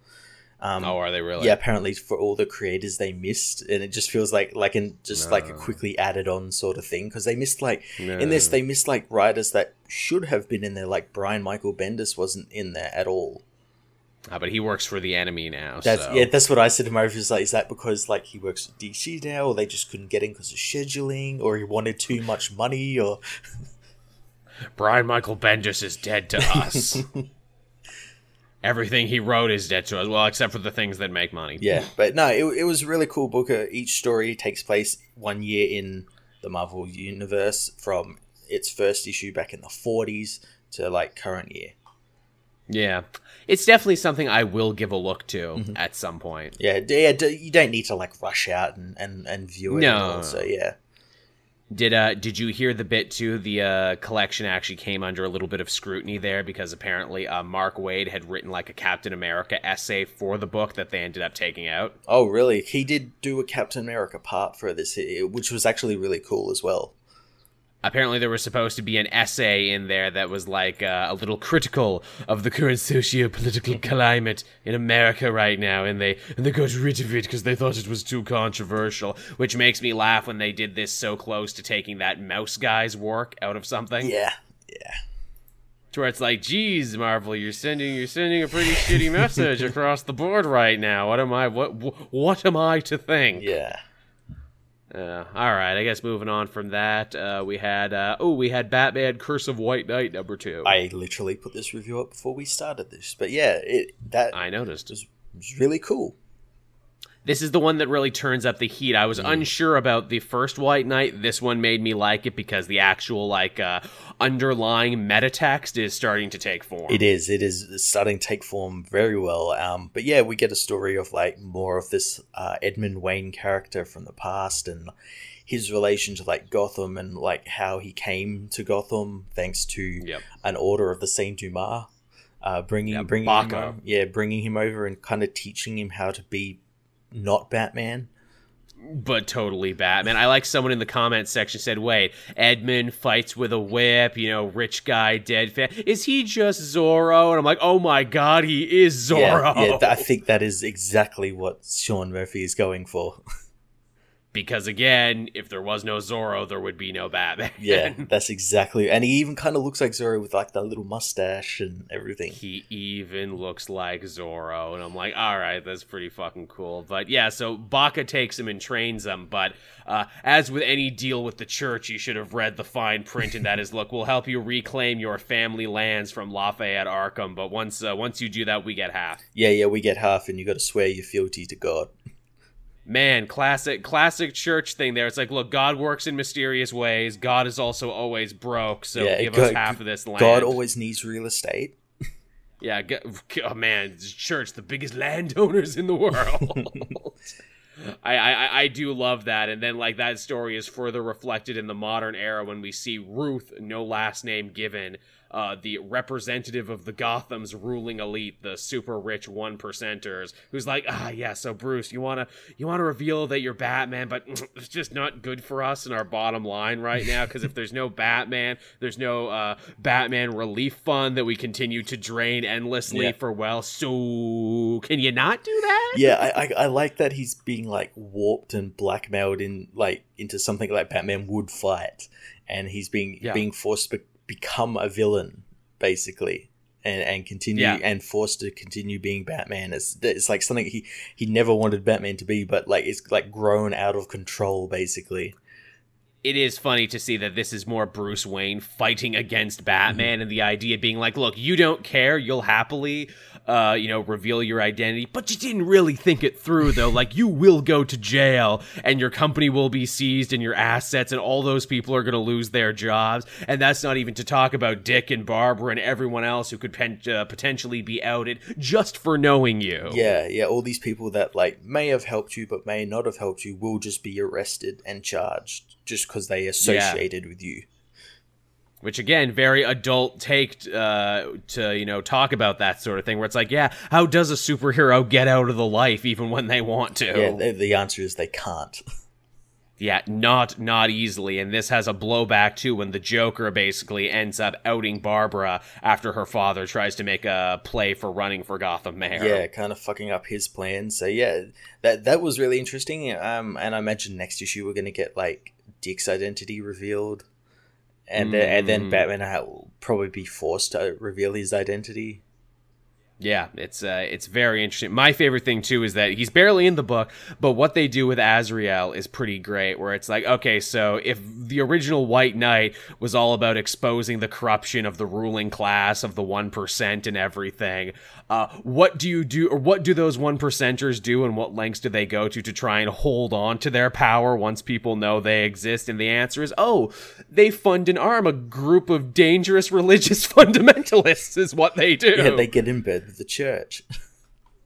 Um, oh, are they really? yeah, apparently for all the creators they missed, and it just feels like like in just like a quickly added on sort of thing because they missed like No. in this they missed like writers that should have been in there, like Brian Michael Bendis wasn't in there at all. Ah, but he works for the enemy now. That's so. yeah, that's what I said to my reviews. Like, is that because like he works at DC now, or they just couldn't get in because of scheduling, or he wanted too much money, or [laughs] Brian Michael Bendis is dead to us. [laughs] Everything he wrote is dead to us. Well, except for the things that make money. yeah. But no, it, it was a really cool book. Uh, Each story takes place one year in the Marvel universe from its first issue back in the forties to like current year. Yeah. It's definitely something I will give a look to Mm-hmm. at some point. Yeah, yeah. You don't need to like rush out and and, and view it. No. all, so yeah. Did uh did you hear the bit too? The uh, collection actually came under a little bit of scrutiny there because apparently uh, Mark Waid had written like a Captain America essay for the book that they ended up taking out. Oh, really? He did do a Captain America part for this, which was actually really cool as well. Apparently, there was supposed to be an essay in there that was like uh, a little critical of the current socio-political [laughs] climate in America right now, and they and they got rid of it because they thought it was too controversial. Which makes me laugh when they did this so close to taking that mouse guy's work out of something. Yeah, yeah. To where it's like, geez, Marvel, you're sending you're sending a pretty shitty message [laughs] across the board right now. What am I what what am I to think? Yeah. Uh, all right, I guess moving on from that, uh, we had uh, oh, we had Batman: Curse of White Knight number two. I literally put this review up before we started this, but yeah, it that I noticed. was, was really cool. This is the one that really turns up the heat. I was unsure about the first White Knight. This one made me like it because the actual like uh, underlying meta text is starting to take form. It is. It is starting to take form very well. Um, but yeah, we get a story of like more of this uh, Edmund Wayne character from the past and his relation to like Gotham and like how he came to Gotham thanks to Yep. an order of the Saint Dumas. Uh, bringing Yeah, bringing him, yeah, bringing him over and kind of teaching him how to be not Batman. but totally Batman. I like someone in the comments section said, "Wait, Edmund fights with a whip. You know, rich guy, dead fan. Is he just Zorro?" And I'm like, "Oh my god, he is Zorro." Yeah, yeah, I think that is exactly what Sean Murphy is going for. [laughs] because again, if there was no Zorro, there would be no Batman. Yeah, [laughs] that's exactly. And he even kind of looks like Zorro with like that little mustache and everything. he even looks like Zorro, and I'm like, all right, that's pretty fucking cool. But yeah, so Baka takes him and trains him. But uh, as with any deal with the church, you should have read the fine print, and that is, look, we'll help you reclaim your family lands from Lafayette Arkham. But once uh, once you do that, we get half. Yeah, yeah, we get half, and you got to swear your fealty to God. Man, classic classic church thing there. It's like, look, God works in mysterious ways. God is also always broke, so Yeah, give God- us half of this land. God always needs real estate. Yeah, g- oh man, church, the biggest landowners in the world. [laughs] I, I I do love that, and then like that story is further reflected in the modern era when we see Ruth, no last name given, uh, the representative of the Gotham's ruling elite, the super rich one percenters, who's like, ah, yeah. So Bruce, you wanna you wanna reveal that you're Batman, but [clears throat] it's just not good for us and our bottom line right now because if there's no [laughs] Batman, there's no uh, Batman relief fund that we continue to drain endlessly Yeah. for well. So can you not do that? Yeah, I, I I like that he's being like warped and blackmailed in like into something like Batman would fight, and he's being Yeah. being forced to become a villain basically. And, and continue Yeah. and forced to continue being Batman. It's it's like something he he never wanted Batman to be, but like it's like grown out of control basically. it is funny to see that this is more Bruce Wayne fighting against Batman, Mm-hmm. and the idea being like, look, you don't care, you'll happily, uh, you know, reveal your identity, but you didn't really think it through, though. [laughs] like, you will go to jail, and your company will be seized, and your assets, and all those people are going to lose their jobs, and that's not even to talk about Dick and Barbara and everyone else who could pen- uh, potentially be outed just for knowing you. Yeah, yeah. All these people that like may have helped you, but may not have helped you, will just be arrested and charged just because they associated with you. Which again very adult take uh, to you know talk about that sort of thing where it's like yeah how does a superhero get out of the life even when they want to Yeah, the, answer is they can't. Yeah, not not easily, and this has a blowback too when the Joker basically ends up outing Barbara after her father tries to make a play for running for Gotham Mayor. Yeah, kind of fucking up his plans. So yeah, that that was really interesting. Um, and I imagine next issue we're gonna get like Dick's identity revealed, and then, and then Mm. Batman will probably be forced to reveal his identity. Yeah, it's uh, it's very interesting. My favorite thing too is that he's barely in the book, but what they do with Azrael is pretty great. Where it's like, okay, so if the original White Knight was all about exposing the corruption of the ruling class of the one percent and everything, uh, what do you do, or what do those one percenters do, and what lengths do they go to to try and hold on to their power once people know they exist? And the answer is, oh, they fund and arm a group of dangerous [laughs] religious fundamentalists. Is what they do Yeah, they get in bed with the church.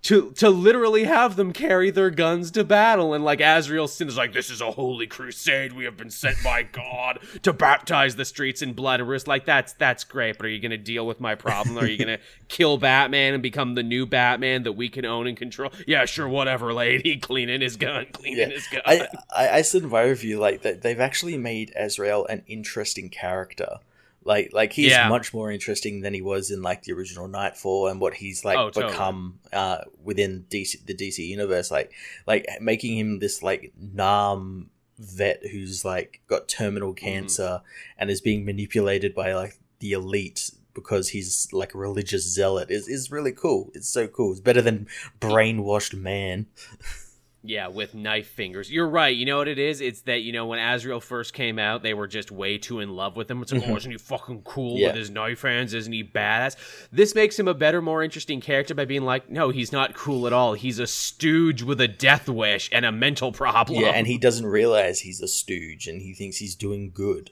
to to literally have them carry their guns to battle. And like Azrael Sin is like this is a holy crusade. We have been sent by [laughs] God to baptize the streets in blood. And we're just like that's that's great but are you gonna deal with my problem? Are you gonna [laughs] kill Batman and become the new Batman that we can own and control? Yeah sure whatever lady. [laughs] Cleaning his gun cleaning Yeah, his gun. I, I I said in my review like that they've actually made Azrael an interesting character. Like like he's Yeah. much more interesting than he was in like the original Knightfall and what he's like Oh, totally. become uh, within DC the DC universe. Like like making him this like Nam vet who's like got terminal Mm-hmm. cancer and is being manipulated by like the elite because he's like a religious zealot is, is really cool. It's so cool. It's better than brainwashed man. [laughs] Yeah, with knife fingers. You're right. You know what it is? It's that, you know, when Azrael first came out, they were just way too in love with him. It's like, mm-hmm. oh, isn't he fucking cool Yeah. with his knife hands? Isn't he badass? This makes him a better, more interesting character by being like, no, he's not cool at all. He's a stooge with a death wish and a mental problem. Yeah, and he doesn't realize he's a stooge and he thinks he's doing good.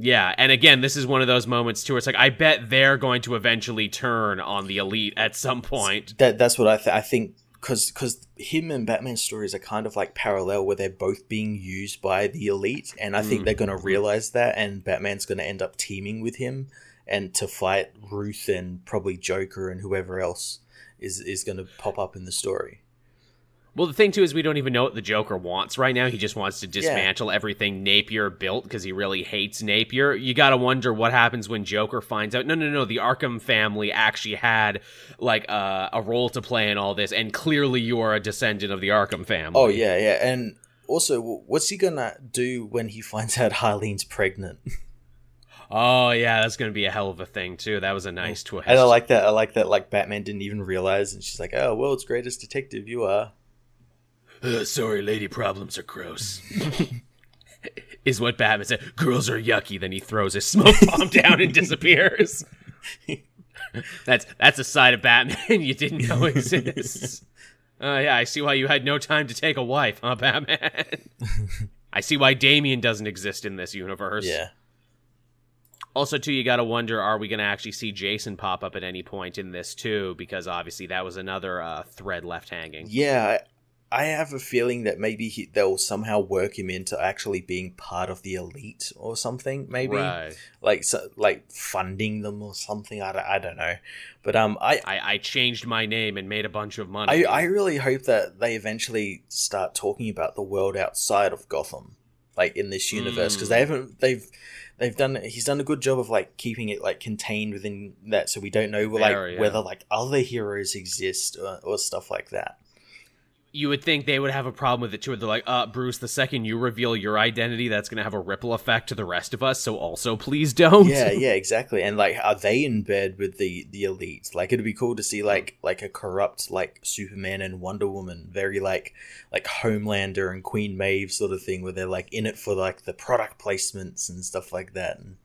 Yeah, and again, this is one of those moments too where it's like, I bet they're going to eventually turn on the elite at some point. That that's what I th- I think because because him and Batman's stories are kind of like parallel where they're both being used by the elite, and I think Mm. they're going to realize that, and Batman's going to end up teaming with him and to fight Ruth and probably Joker and whoever else is is going to pop up in the story. Well, the thing too is we don't even know what the Joker wants right now. He just wants to dismantle everything Napier built because he really hates Napier. You got to wonder what happens when Joker finds out. No, no, no. The Arkham family actually had like uh, a role to play in all this, and clearly you are a descendant of the Arkham family. Oh yeah, yeah, and also, what's he gonna do when he [laughs] finds out Harleen's pregnant? Oh yeah, that's gonna be a hell of a thing too. That was a nice twist. And I like that. I like that. Like Batman didn't even realize, and she's like, "Oh, world's greatest detective, you are." Uh, sorry, lady problems are gross. [laughs] is what Batman said. Girls are yucky. Then he throws his smoke bomb [laughs] down and disappears. [laughs] that's that's a side of Batman you didn't know exists. Uh, yeah, I see why you had no time to take a wife, huh, Batman? I see why Damian doesn't exist in this universe. Yeah. Also, too, you got to wonder: Are we going to actually see Jason pop up at any point in this too? Because obviously, that was another uh, thread left hanging. Yeah, I have a feeling that maybe he, they'll somehow work him into actually being part of the elite or something. Maybe Right. like so, like funding them or something. I don't, I don't know, but um, I. I, I changed my name and made a bunch of money. I, I really hope that they eventually start talking about the world outside of Gotham, like in this universe, because Mm. they haven't. They've they've done. He's done a good job of like keeping it like contained within that, so we don't know like yeah. whether like other heroes exist or, or stuff like that. You would think they would have a problem with it too. They're like, uh, Bruce, the second you reveal your identity, that's going to have a ripple effect to the rest of us. So also, please don't. yeah, yeah, exactly. And like, are they in bed with the the elite? Like, it'd be cool to see like like a corrupt like Superman and Wonder Woman, very like like Homelander and Queen Maeve sort of thing, where they're like in it for like the product placements and stuff like that. And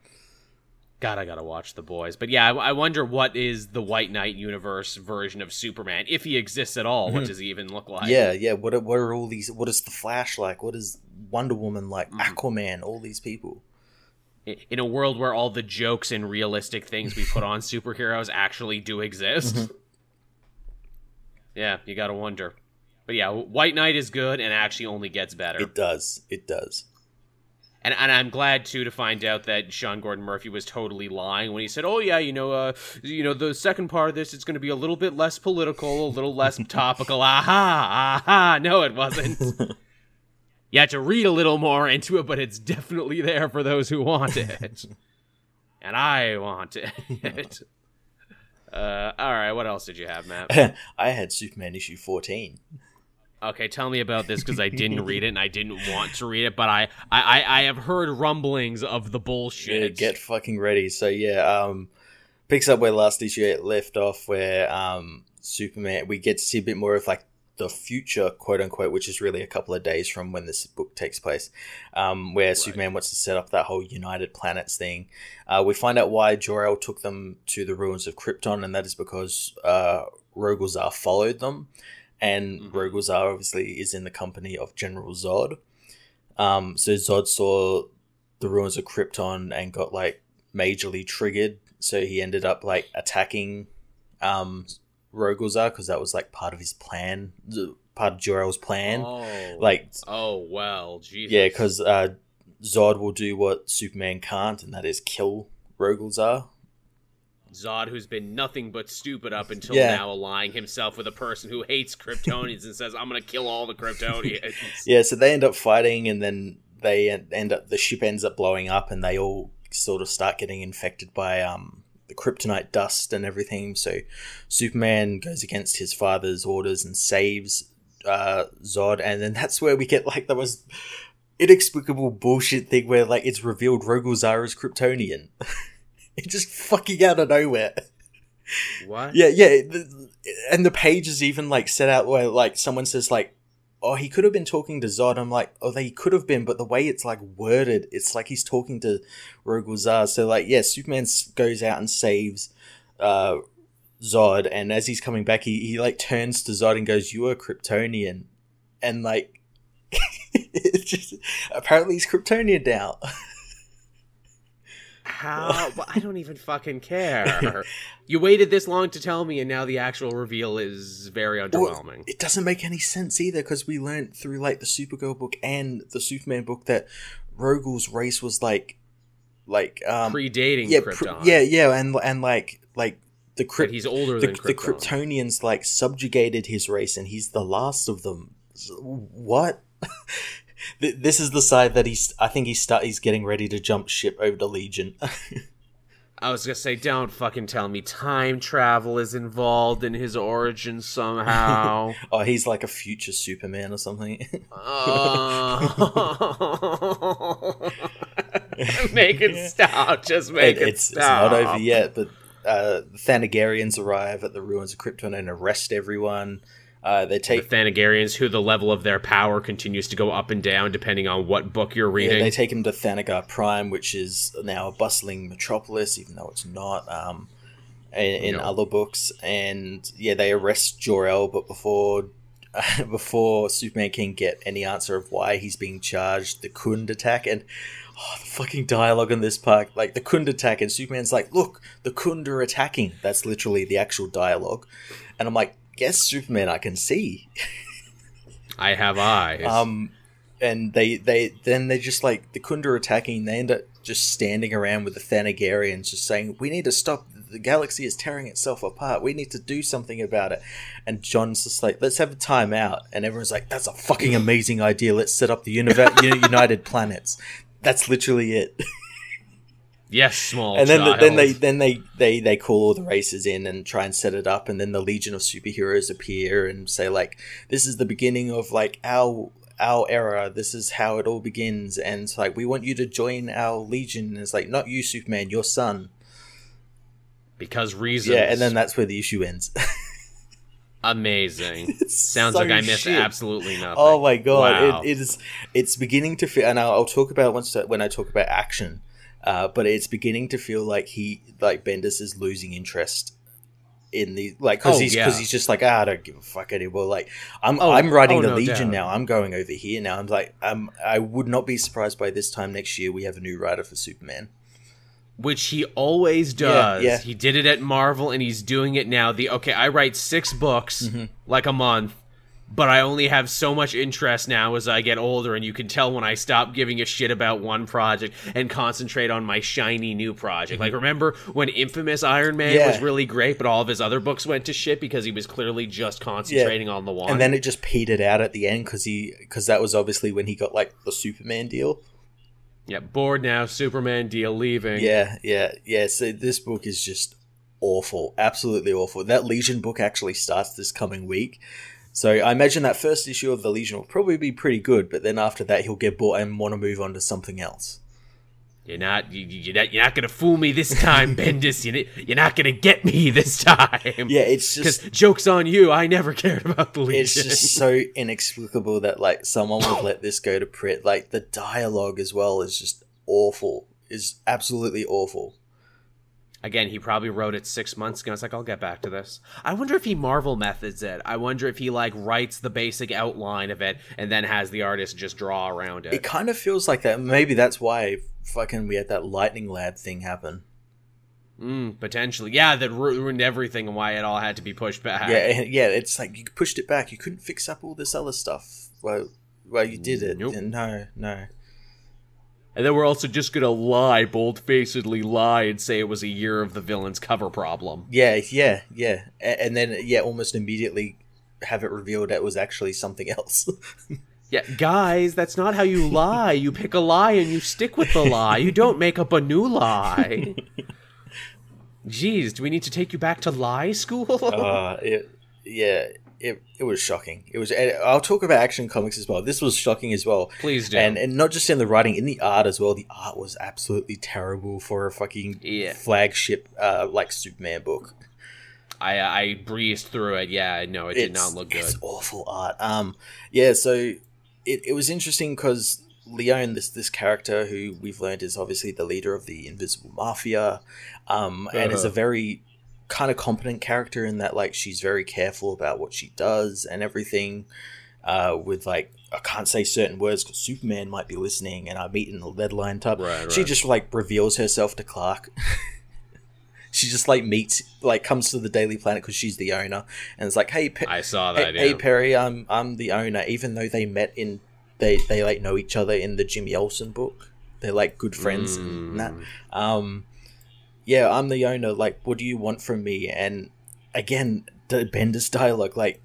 God, I gotta watch the boys. But yeah, I, I wonder what is the White Knight universe version of Superman, if he exists at all. What Mhm. does he even look like? yeah, yeah. What are, what are all these? What is the Flash like? What is Wonder Woman like? Mhm. Aquaman? All these people. In a world where all the jokes and realistic things we put on [laughs] superheroes actually do exist. Mhm. Yeah, you gotta wonder. But yeah, White Knight is good and actually only gets better. It does. It does. And, and I'm glad too to find out that Sean Gordon Murphy was totally lying when he said, "Oh yeah, you know, uh, you know, the second part of this is going to be a little bit less political, a little less [laughs] topical." Aha, aha! No, it wasn't. [laughs] You had to read a little more into it, but it's definitely there for those who want it. [laughs] and I want it. Uh, all right, what else did you have, Matt? I had Superman issue 14. Okay, tell me about this because I didn't read it and I didn't want to read it, but I, I, I have heard rumblings of the bullshit. Yeah, get fucking ready. So yeah, um, picks up where last issue left off, where um, Superman we get to see a bit more of like the future, quote unquote, which is really a couple of days from when this book takes place, um, where right. Superman wants to set up that whole United Planets thing. Uh, we find out why Jor-El took them to the ruins of Krypton, and that is because uh, Rogol followed them and mm-hmm. Obviously is in the company of General Zod. Um, so Zod saw the ruins of Krypton and got like majorly triggered. So he ended up like attacking um, Rogol because that was like part of his plan, part of Jor-El's plan. Oh, like, oh well, Jesus. yeah, because uh, Zod will do what Superman can't, and that is kill Rogol Zod, who's been nothing but stupid up until yeah. now, allying himself with a person who hates Kryptonians and says, "I'm going to kill all the Kryptonians." [laughs] yeah, so they end up fighting, and then they end up the ship ends up blowing up, and they all sort of start getting infected by um, the kryptonite dust and everything. So Superman goes against his father's orders and saves uh, Zod, and then that's where we get like the most inexplicable bullshit thing where like it's revealed Rogol Zaar's Kryptonian. [laughs] [laughs] It just fucking out of nowhere. What? Yeah, yeah. And the page is even like set out where like someone says like, "Oh, he could have been talking to Zod." I'm like, "Oh, they could have been," but the way it's like worded, it's like he's talking to Rogol Zaar. So like, yeah, Superman goes out and saves uh, Zod, and as he's coming back, he he like turns to Zod and goes, "You are Kryptonian," and like, [laughs] it's just apparently he's Kryptonian now. [laughs] How? I don't even fucking care. [laughs] you waited this long to tell me, and now the actual reveal is very underwhelming. Well, it doesn't make any sense either because we learned through like the Supergirl book and the Superman book that Rogol's race was like, like um, predating yeah, Krypton. Pre- yeah, yeah, and and like like the Kryp- he's older the, than Krypton. the Kryptonians like subjugated his race, and he's the last of them. What? [laughs] this is the side that he's. I think he's start. He's getting ready to jump ship over to Legion. [laughs] I was gonna say, don't fucking tell me time travel is involved in his origin somehow. [laughs] oh, he's like a future Superman or something. oh. [laughs] Make it stop. Just make it, it it's, stop. It's not over yet, but uh, the Thanagarians arrive at the ruins of Krypton and arrest everyone. Uh, they take the Thanagarians, who the level of their power continues to go up and down depending on what book you're reading. Yeah, they take him to Thanagar Prime, which is now a bustling metropolis, even though it's not. Um, in, in no. other books, and yeah, they arrest Jor El, but before [laughs] before Superman can get any answer of why he's being charged, the Khund attack and oh, the fucking dialogue in this part, like the Khund attack, and Superman's like, "Look, the Khund are attacking." That's literally the actual dialogue, and I'm like, guess Superman I can see. I have eyes. Um, and they they then they just like the Khund are attacking. They end up just standing around with the Thanagarians, just saying, "We need to stop. The galaxy is tearing itself apart. We need to do something about it." And John's just like, "Let's have a timeout." And everyone's like, "That's a fucking amazing idea. Let's set up the [laughs] United Planets." That's literally it. [laughs] Yes, small. And then the, then they then they, they they call all the races in and try and set it up, and then the Legion of Superheroes appear and say like, "This is the beginning of like our our era. This is how it all begins." And it's like, "We want you to join our Legion." And it's like, "Not you, Superman. Your son." Because reasons. Yeah, and then that's where the issue ends. [laughs] Amazing. Sounds so like I missed shit. absolutely nothing. Oh my god, wow. it, it is. It's beginning to fit, and I'll, I'll talk about once when I talk about action uh, but it's beginning to feel like he like Bendis is losing interest in the like because oh, he's because yeah. he's just like ah, I don't give a fuck anymore. Like I'm oh, I'm writing oh, the no Legion doubt. now. I'm going over here now. I'm like I'm I would not be surprised by this time next year we have a new writer for Superman. Which he always does. Yeah, yeah. He did it at Marvel and he's doing it now. The okay, I write six books mm-hmm. like a month but I only have so much interest now as I get older, and you can tell when I stop giving a shit about one project and concentrate on my shiny new project. Like, mm-hmm. remember when Infamous Iron Man Yeah. was really great, but all of his other books went to shit because he was clearly just concentrating on the one? And then it just petered out at the end because he because that was obviously when he got like the Superman deal. yeah, bored now, Superman deal leaving. Yeah, yeah, yeah. So this book is just awful, absolutely awful. That Legion book actually starts this coming week. So I imagine that first issue of the Legion will probably be pretty good, but then after that he'll get bored and want to move on to something else. You're not, you, you- you're not, you're not gonna fool me this time, [laughs] Bendis. You're, you're not gonna get me this time. Yeah, it's because just jokes on you. I never cared about the Legion. it's just so inexplicable that like someone would let this go to print. Like the dialogue as well is just awful. Is absolutely awful. Again, he probably wrote it six months ago. It's like, I'll get back to this. I wonder if he Marvel methods it. I wonder if he like writes the basic outline of it and then has the artist just draw around it. It kind of feels like that. Maybe that's why fucking we had that lightning lab thing happen. Mm, potentially, yeah, that ru- ruined everything and why it all had to be pushed back. Yeah, yeah. It's like you pushed it back. You couldn't fix up all this other stuff. Well, well, you did it. Nope. No, no. And then we're also just gonna lie, bold-facedly lie, and say it was a year of the villain's cover problem. Yeah, yeah, yeah. And then yeah, almost immediately have it revealed that it was actually something else. [laughs] Yeah, guys, that's not how you lie. You pick a lie and you stick with the lie. You don't make up a new lie. [laughs] Jeez, do we need to take you back to lie school? uh, it, yeah, it it was shocking. It was. I'll talk about action comics as well. This was shocking as well. Please do. And and not just in the writing, in the art as well. The art was absolutely terrible for a fucking Yeah. flagship uh, like Superman book. I I breezed through it. Yeah, no, it did It's- not look good. It's awful art. Um, yeah. So it, it was interesting because Leon, this this character who we've learned is obviously the leader of the Invisible Mafia, um, and is a Uh-huh. very kind of competent character in that like she's very careful about what she does and everything. Uh, with like I can't say certain words because Superman might be listening, and I meet in the lead line tub. Right, She just like reveals herself to Clark. [laughs] she just like meets, like comes to the Daily Planet because she's the owner, and it's like, hey, Pe- I saw that. hey yeah. Perry, I'm I'm the owner. Even though they met in, they they like know each other in the Jimmy Olsen book. They're like good friends and that. Mm. Um, yeah, I'm the owner. Like, what do you want from me? And again, the Bendis dialogue, like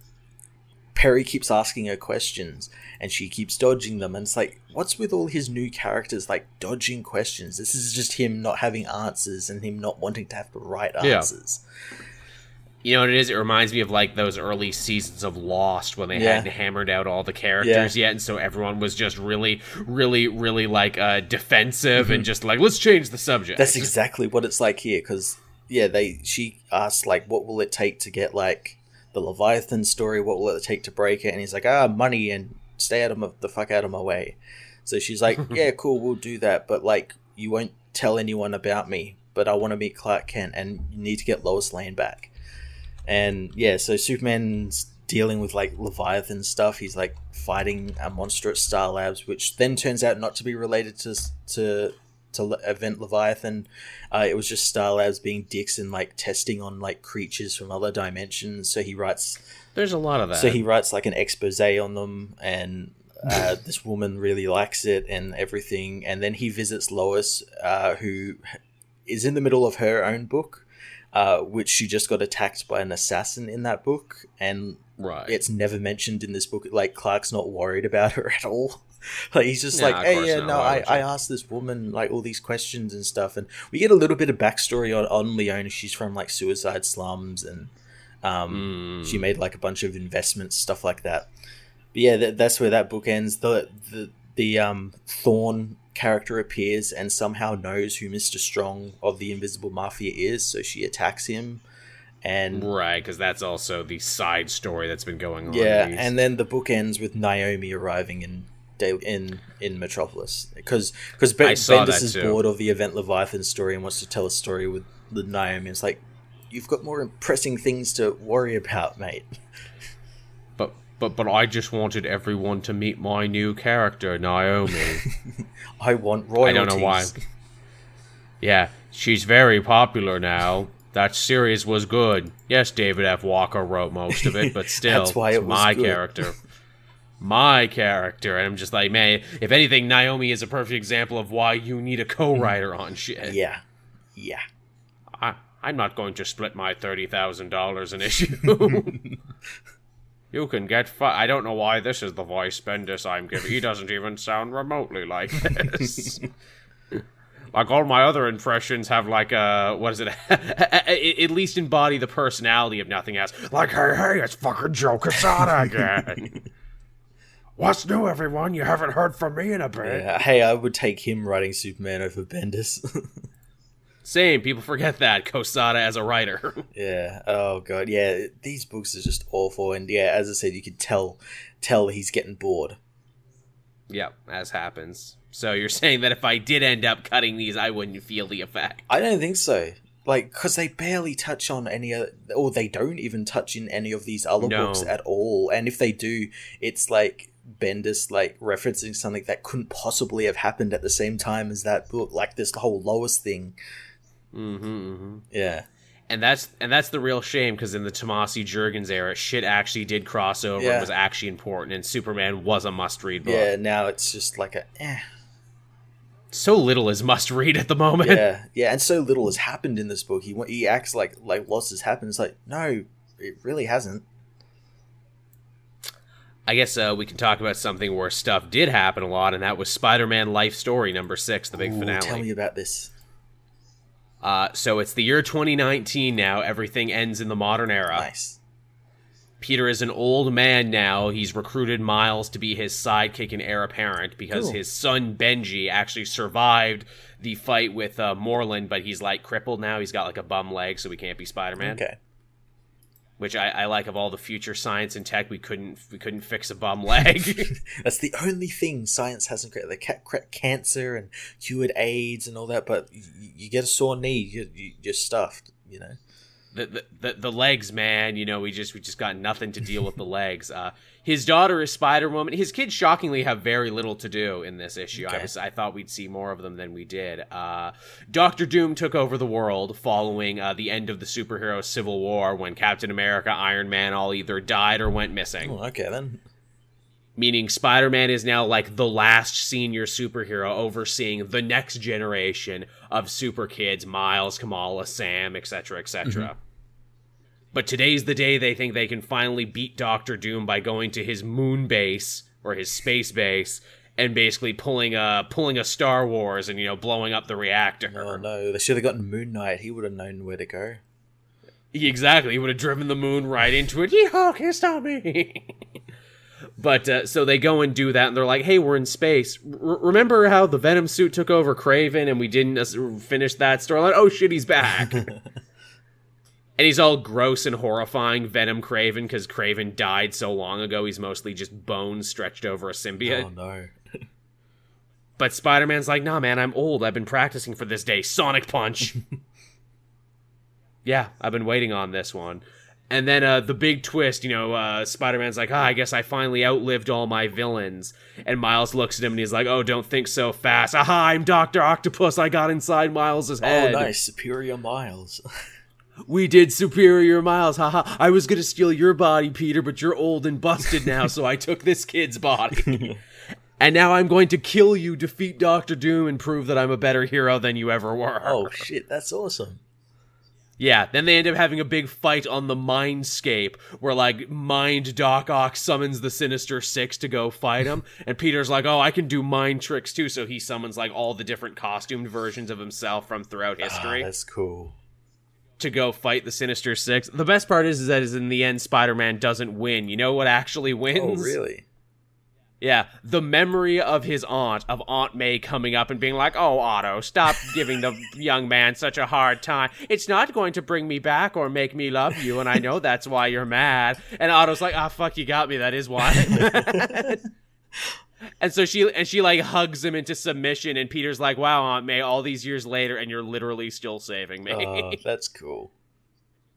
Perry keeps asking her questions and she keeps dodging them. And it's like, what's with all his new characters like dodging questions? This is just him not having answers and him not wanting to have the right Yeah. You know what it is? It reminds me of like those early seasons of Lost when they Yeah. hadn't hammered out all the characters yet, and so everyone was just really, really, really like uh, defensive and just like, let's change the subject. Mm-hmm. That's exactly what it's like here. Because yeah, they she asked like, what will it take to get like the Leviathan story? What will it take to break it? And he's like, ah, money and stay out of my, the fuck out of my way. So she's like, [laughs] yeah, cool, we'll do that, but like, you won't tell anyone about me. But I want to meet Clark Kent, and you need to get Lois Lane back. And yeah, so Superman's dealing with like Leviathan stuff. He's like fighting a monster at Star Labs, which then turns out not to be related to to to Le- Event Leviathan. Uh, it was just Star Labs being dicks and like testing on like creatures from other dimensions. So he writes There's a lot of that. so he writes like an expose on them, and uh, [laughs] this woman really likes it and everything. And then he visits Lois, uh, who is in the middle of her own book, uh, which she just got attacked by an assassin in that book, and right. it's never mentioned in this book. Like Clark's not worried about [laughs] her at all. Like he's just Nah, like, hey, yeah, not. no, I, I asked this woman like all these questions and stuff, and we get a little bit of backstory on on Leona. She's from like suicide slums, and um, Mm. she made like a bunch of investments, stuff like that. But yeah, th- that's where that book ends. The the the um Thorn character appears and somehow knows who Mister Strong of the Invisible Mafia is, so she attacks him, and Right, because that's also the side story that's been going on. yeah, and then the book ends with Naomi arriving in in in Metropolis because because saw Bendis is bored of the Event Leviathan story and wants to tell a story with the Naomi. It's like you've got more pressing things to worry about, mate. [laughs] but but I just wanted everyone to meet my new character, Naomi. [laughs] I want royalties. I don't know why. Yeah, she's very popular now. That series was good. Yes, David F. Walker wrote most of it, but [laughs] still, That's why it was my good. character. My character. And I'm just like, man, if anything, Naomi is a perfect example of why you need a co writer on shit. Yeah. Yeah. I, I'm not going to split my $30,000 an issue. You can get. Fu- I don't know why this is the voice Bendis I'm giving. He doesn't even sound remotely like this. [laughs] like all my other impressions have like uh what is it [laughs] at least embody the personality of nothing else like hey hey it's fucking joe Quesada again [laughs] what's new everyone you haven't heard from me in a bit Yeah. Hey, I would take him writing Superman over Bendis. Same people forget that Quesada as a writer [laughs] yeah. Oh god. Yeah. These books are just awful, and yeah, as I said, you could tell tell he's getting bored. Yep, as happens. So you're [laughs] saying that if I did end up cutting these, I wouldn't feel the effect. I don't think so. Like, because they barely touch on any other, or they don't even touch in any of these other No. books at all. And if they do, it's like Bendis like referencing something that couldn't possibly have happened at the same time as that book, like this whole lowest thing. Mm-hmm, mm-hmm. Yeah, And that's and that's the real shame because in the Tomasi Jurgens era, shit actually did cross over Yeah. and was actually important, and Superman was a must-read book. yeah. Now it's just like a, eh. So little is must-read at the moment. yeah, [laughs] yeah. And so little has happened in this book. He he acts like like lots has happened. It's like no, it really hasn't. I guess uh, we can talk about something where stuff did happen a lot, and that was Spider-Man Life Story number six, the big Ooh, finale. Tell me about this. Uh, so it's the year 2019 now. Everything ends in the modern era. Nice. Peter is an old man now. He's recruited Miles to be his sidekick and heir apparent because Cool. his son Benji actually survived the fight with uh, Morlun, but he's like crippled now. He's got like a bum leg, so he can't be Spider Man. Okay. Which I, I like. Of all the future science and tech, we couldn't we couldn't fix a bum leg. [laughs] That's the only thing science hasn't created. They cracked cancer and cured AIDS and all that, but you, you get a sore knee, you, you, you're stuffed. You know. the, the, the the legs, man. You know, we just we just got nothing to deal with the legs. Uh, his daughter is Spider Woman. His kids, shockingly, have very little to do in this issue. I was I thought we'd see more of them than we did. Uh, Doctor Doom took over the world following uh, the end of the superhero Civil War when Captain America, Iron Man all either died or went missing. Oh, okay then. Meaning Spider Man is now like the last senior superhero overseeing the next generation of super kids Miles, Kamala, Sam, etc., etc. But today's the day they think they can finally beat Doctor Doom by going to his moon base or his space base and basically pulling a pulling a Star Wars and you know blowing up the reactor. Oh no, they should have gotten Moon Knight. He would have known where to go. Exactly. He would have driven the moon right into it. Yeehaw, can't stop me. [laughs] but uh, so they go and do that, and they're like, hey, we're in space. R- remember how the Venom suit took over Kraven and we didn't finish that storyline? Oh, shit, he's back. [laughs] and he's all gross and horrifying, Venom Kraven, because Kraven died so long ago, he's mostly just bones stretched over a symbiote. Oh no. [laughs] But Spider Man's like, nah, man, I'm old. I've been practicing for this day. Sonic Punch. [laughs] yeah, I've been waiting on this one. And then uh, the big twist, you know, uh, Spider Man's like, ah, I guess I finally outlived all my villains. And Miles looks at him and he's like, oh, don't think so fast. Aha, I'm Dr. Octopus. I got inside Miles' head. Oh head. nice, Superior Miles. [laughs] We did superior Miles. Haha. I was going to steal your body, Peter, but you're old and busted now, so I took this kid's body. [laughs] and now I'm going to kill you, defeat Doctor Doom, and prove that I'm a better hero than you ever were. oh shit, that's awesome. Yeah, then they end up having a big fight on the Mindscape where, like, Mind Doc Ock summons the Sinister Six to go fight him. [laughs] and Peter's like, oh, I can do mind tricks too. So he summons, like, all the different costumed versions of himself from throughout Ah, history that's cool. To go fight the Sinister Six. The best part is, is that is in the end, Spider Man doesn't win. You know what actually wins? Oh really? Yeah, the memory of his aunt, of Aunt May coming up and being like, "Oh, Otto, stop giving the [laughs] young man such a hard time. It's not going to bring me back or make me love you, and I know that's why you're mad." And Otto's like, "Ah, fuck, you got me. That is why." [laughs] [laughs] and so she and she like hugs him into submission, and Peter's like, "Wow, Aunt May, all these years later, and you're literally still saving me." Oh, [laughs] that's cool.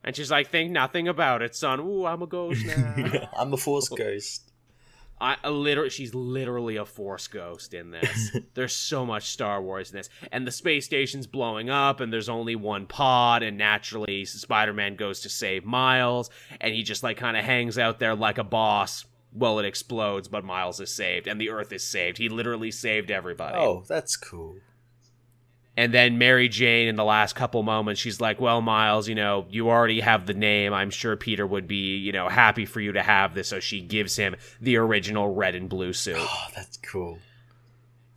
and she's like, "Think nothing about it, son. Ooh, I'm a ghost [laughs] now." I'm a Force ghost. [laughs] I, uh, I literally, she's literally a force ghost in this. there's so much Star Wars in this, and the space station's blowing up, and there's only one pod, and naturally, Spider-Man goes to save Miles, and he just like kind of hangs out there like a boss. Well, it explodes, but Miles is saved, and the Earth is saved. He literally saved everybody. Oh, that's cool. And then Mary Jane, in the last couple moments, she's like, Well, Miles, you know, you already have the name. I'm sure Peter would be, you know, happy for you to have this. So she gives him the original red and blue suit. Oh, that's cool.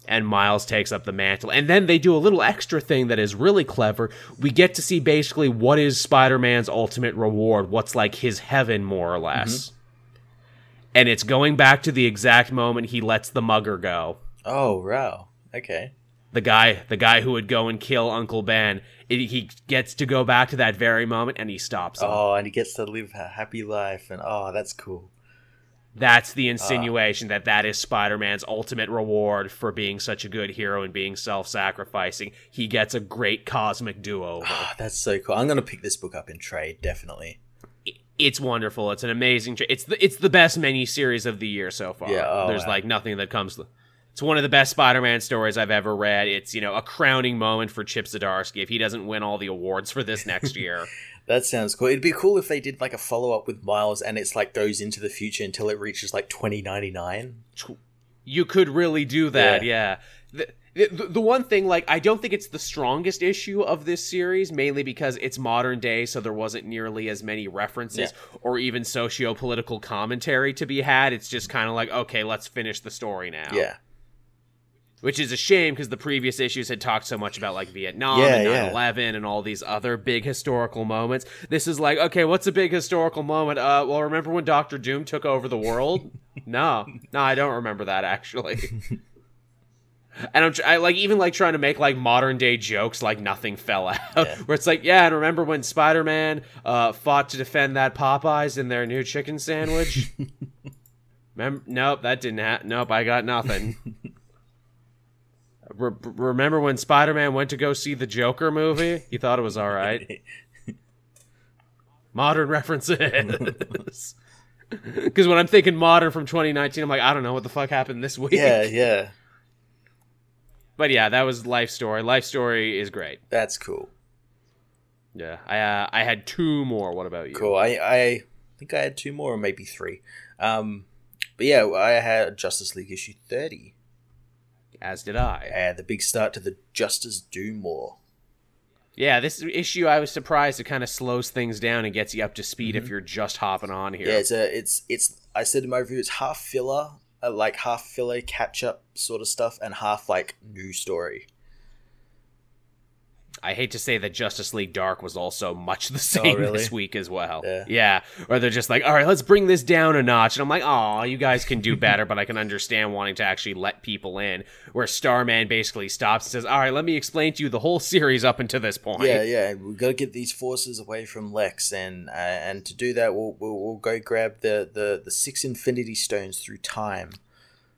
And Miles takes up the mantle. And then they do a little extra thing that is really clever. We get to see basically what is Spider Man's ultimate reward, what's like his heaven, more or less. Mm-hmm. And it's going back to the exact moment he lets the mugger go. Oh, wow. Okay the guy the guy who would go and kill Uncle Ben. It, he gets to go back to that very moment and he stops him. Oh, and he gets to live a happy life and oh, that's cool. That's the insinuation uh, that that is Spider-Man's ultimate reward for being such a good hero and being self-sacrificing. He gets a great cosmic do-over. Oh, that's so cool. I'm going to pick this book up in trade definitely. It's wonderful. It's an amazing. Tra- it's the it's the best mini series of the year so far. Yeah, oh, there's wow. like nothing that comes. It's one of the best Spider-Man stories I've ever read. It's you know a crowning moment for Chip Zdarsky if he doesn't win all the awards for this next [laughs] year. that sounds cool. It'd be cool if they did like a follow-up with Miles and it's like goes into the future until it reaches like 2099. You could really do that, yeah. yeah. The, the, the one thing, like, I don't think it's the strongest issue of this series, mainly because it's modern day, so there wasn't nearly as many references yeah. or even socio political commentary to be had. It's just kind of like, okay, let's finish the story now. Yeah which is a shame because the previous issues had talked so much about like Vietnam yeah, and 9 11 yeah. and all these other big historical moments. This is like, okay, what's a big historical moment? Uh, well, remember when Doctor Doom took over the world? [laughs] no, no, I don't remember that actually. [laughs] and I'm I, like even like trying to make like modern day jokes like nothing fell [laughs] out yeah. where it's like yeah and remember when Spider-Man uh, fought to defend that Popeyes in their new chicken sandwich [laughs] Mem- nope that didn't happen nope I got nothing [laughs] Re- remember when Spider-Man went to go see the Joker movie? He thought it was all right. modern references. Because when I'm thinking modern from 2019, I'm like, I don't know what the fuck happened this week. Yeah, yeah. But yeah, that was Life Story. Life Story is great. That's cool. Yeah, I uh, I had two more. What about you? Cool. I I think I had two more, or maybe three. Um, but yeah, I had Justice League issue thirty as did I. And the big start to the Justice Doom War. Yeah, this issue I was surprised it kind of slows things down and gets you up to speed mm-hmm. if you're just hopping on here. Yeah, it's a, it's it's I said in my review it's half filler, Uh, like half filler catch up sort of stuff, and half like new story. I hate to say that Justice League Dark was also much the [laughs] oh, same oh, really? this week as well. Yeah. yeah. Or they're just like, all right, let's bring this down a notch. And I'm like, oh, you guys can do [laughs] better, but I can understand wanting to actually let people in. Where Starman basically stops and says, all right, let me explain to you the whole series up until this point. Yeah, yeah. We've got to get these forces away from Lex. And uh, and to do that, we'll, we'll, we'll go grab the, the, the six Infinity Stones through time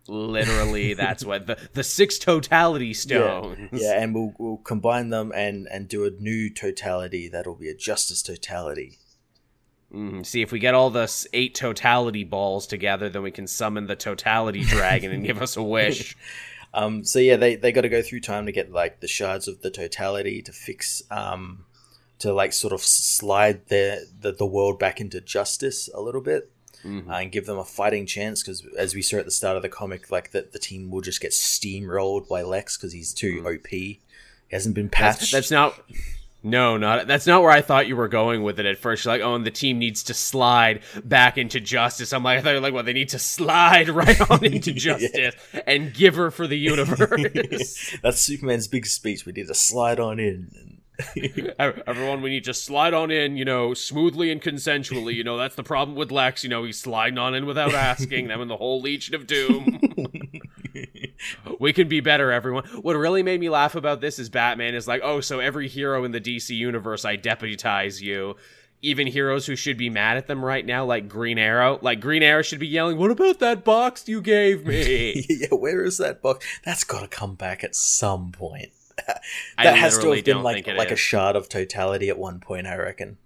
literally that's what the the six totality stones. yeah, yeah and we'll, we'll combine them and and do a new totality that'll be a justice totality. Mm, see if we get all the eight totality balls together then we can summon the totality dragon and give us a wish. [laughs] Um so yeah they they got to go through time to get like the shards of the totality to fix um to like sort of slide the, the the world back into justice a little bit mm-hmm. and give them a fighting chance. Because as we saw at the start of the comic, like that the team will just get steamrolled by Lex because he's too mm-hmm. OP. He hasn't been patched. That's, that's, not. No, not that's not where I thought you were going with it at first. You're like, oh, and the team needs to slide back into justice. I'm like, I thought you're like, well, they need to slide [laughs] right on into [laughs] justice yeah. and give her for the [laughs] universe. that's Superman's big speech. We need to slide on in [laughs] Everyone, we need to slide on in, you know, smoothly and consensually. You know, that's the problem with Lex. You know, he's sliding on in without asking them and the whole Legion of Doom. we can be better, everyone. What really made me laugh about this is Batman is like, oh, so every hero in the DC universe, I deputize you. Even heroes who should be mad at them right now, like Green Arrow, like Green Arrow should be yelling, "What about that box you gave me?" [laughs] yeah, where is that box? That's got to come back at some point. [laughs] that has to have been like like is. a shard of totality at one point. I reckon.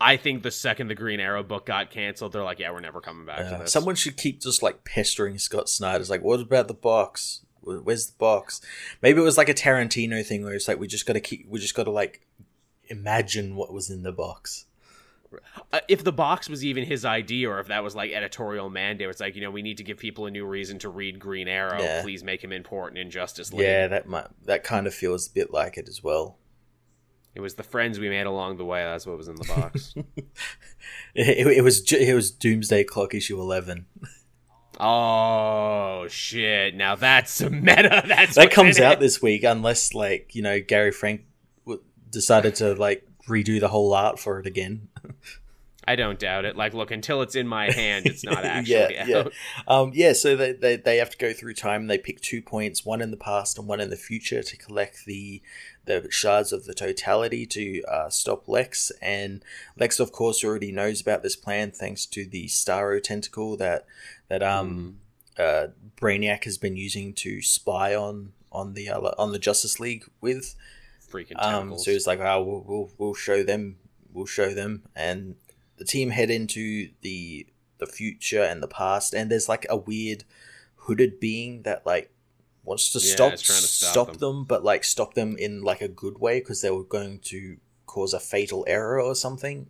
I think the second the Green Arrow book got canceled, they're like, yeah, we're never coming back to Uh, this. someone should keep just like pestering Scott Snyder. It's like, what about the box? Where's the box? Maybe it was like a Tarantino thing where it's like we just got to keep, we just got to like imagine what was in the box. Uh, if the box was even his idea, or if that was like editorial mandate, it's like you know we need to give people a new reason to read Green Arrow. Yeah. Please make him important in Justice League. Yeah, that might that kind of feels a bit like it as well. It was the friends we made along the way. That's what was in the box. [laughs] It, it was it was Doomsday Clock issue eleven. oh shit! Now that's meta. [laughs] That's that comes out this week, unless like you know Gary Frank w- decided to like redo the whole art for it again. [laughs] I don't doubt it. Like, look, until it's in my hand, it's not [laughs] actually yeah, out. yeah. Um, yeah, so they, they, they have to go through time. They pick two points, one in the past and one in the future, to collect the the shards of the totality to uh, stop Lex. And Lex, of course, already knows about this plan thanks to the Starro tentacle that that um uh, Brainiac has been using to spy on on the uh, on the Justice League with. Freaking Um, so it's like, oh, we'll, we'll we'll show them, we'll show them, and the team head into the the future and the past, and there's like a weird hooded being that like wants to Yeah, stop to stop stop them. them. but like stop them in like a good way because they were going to cause a fatal error or something.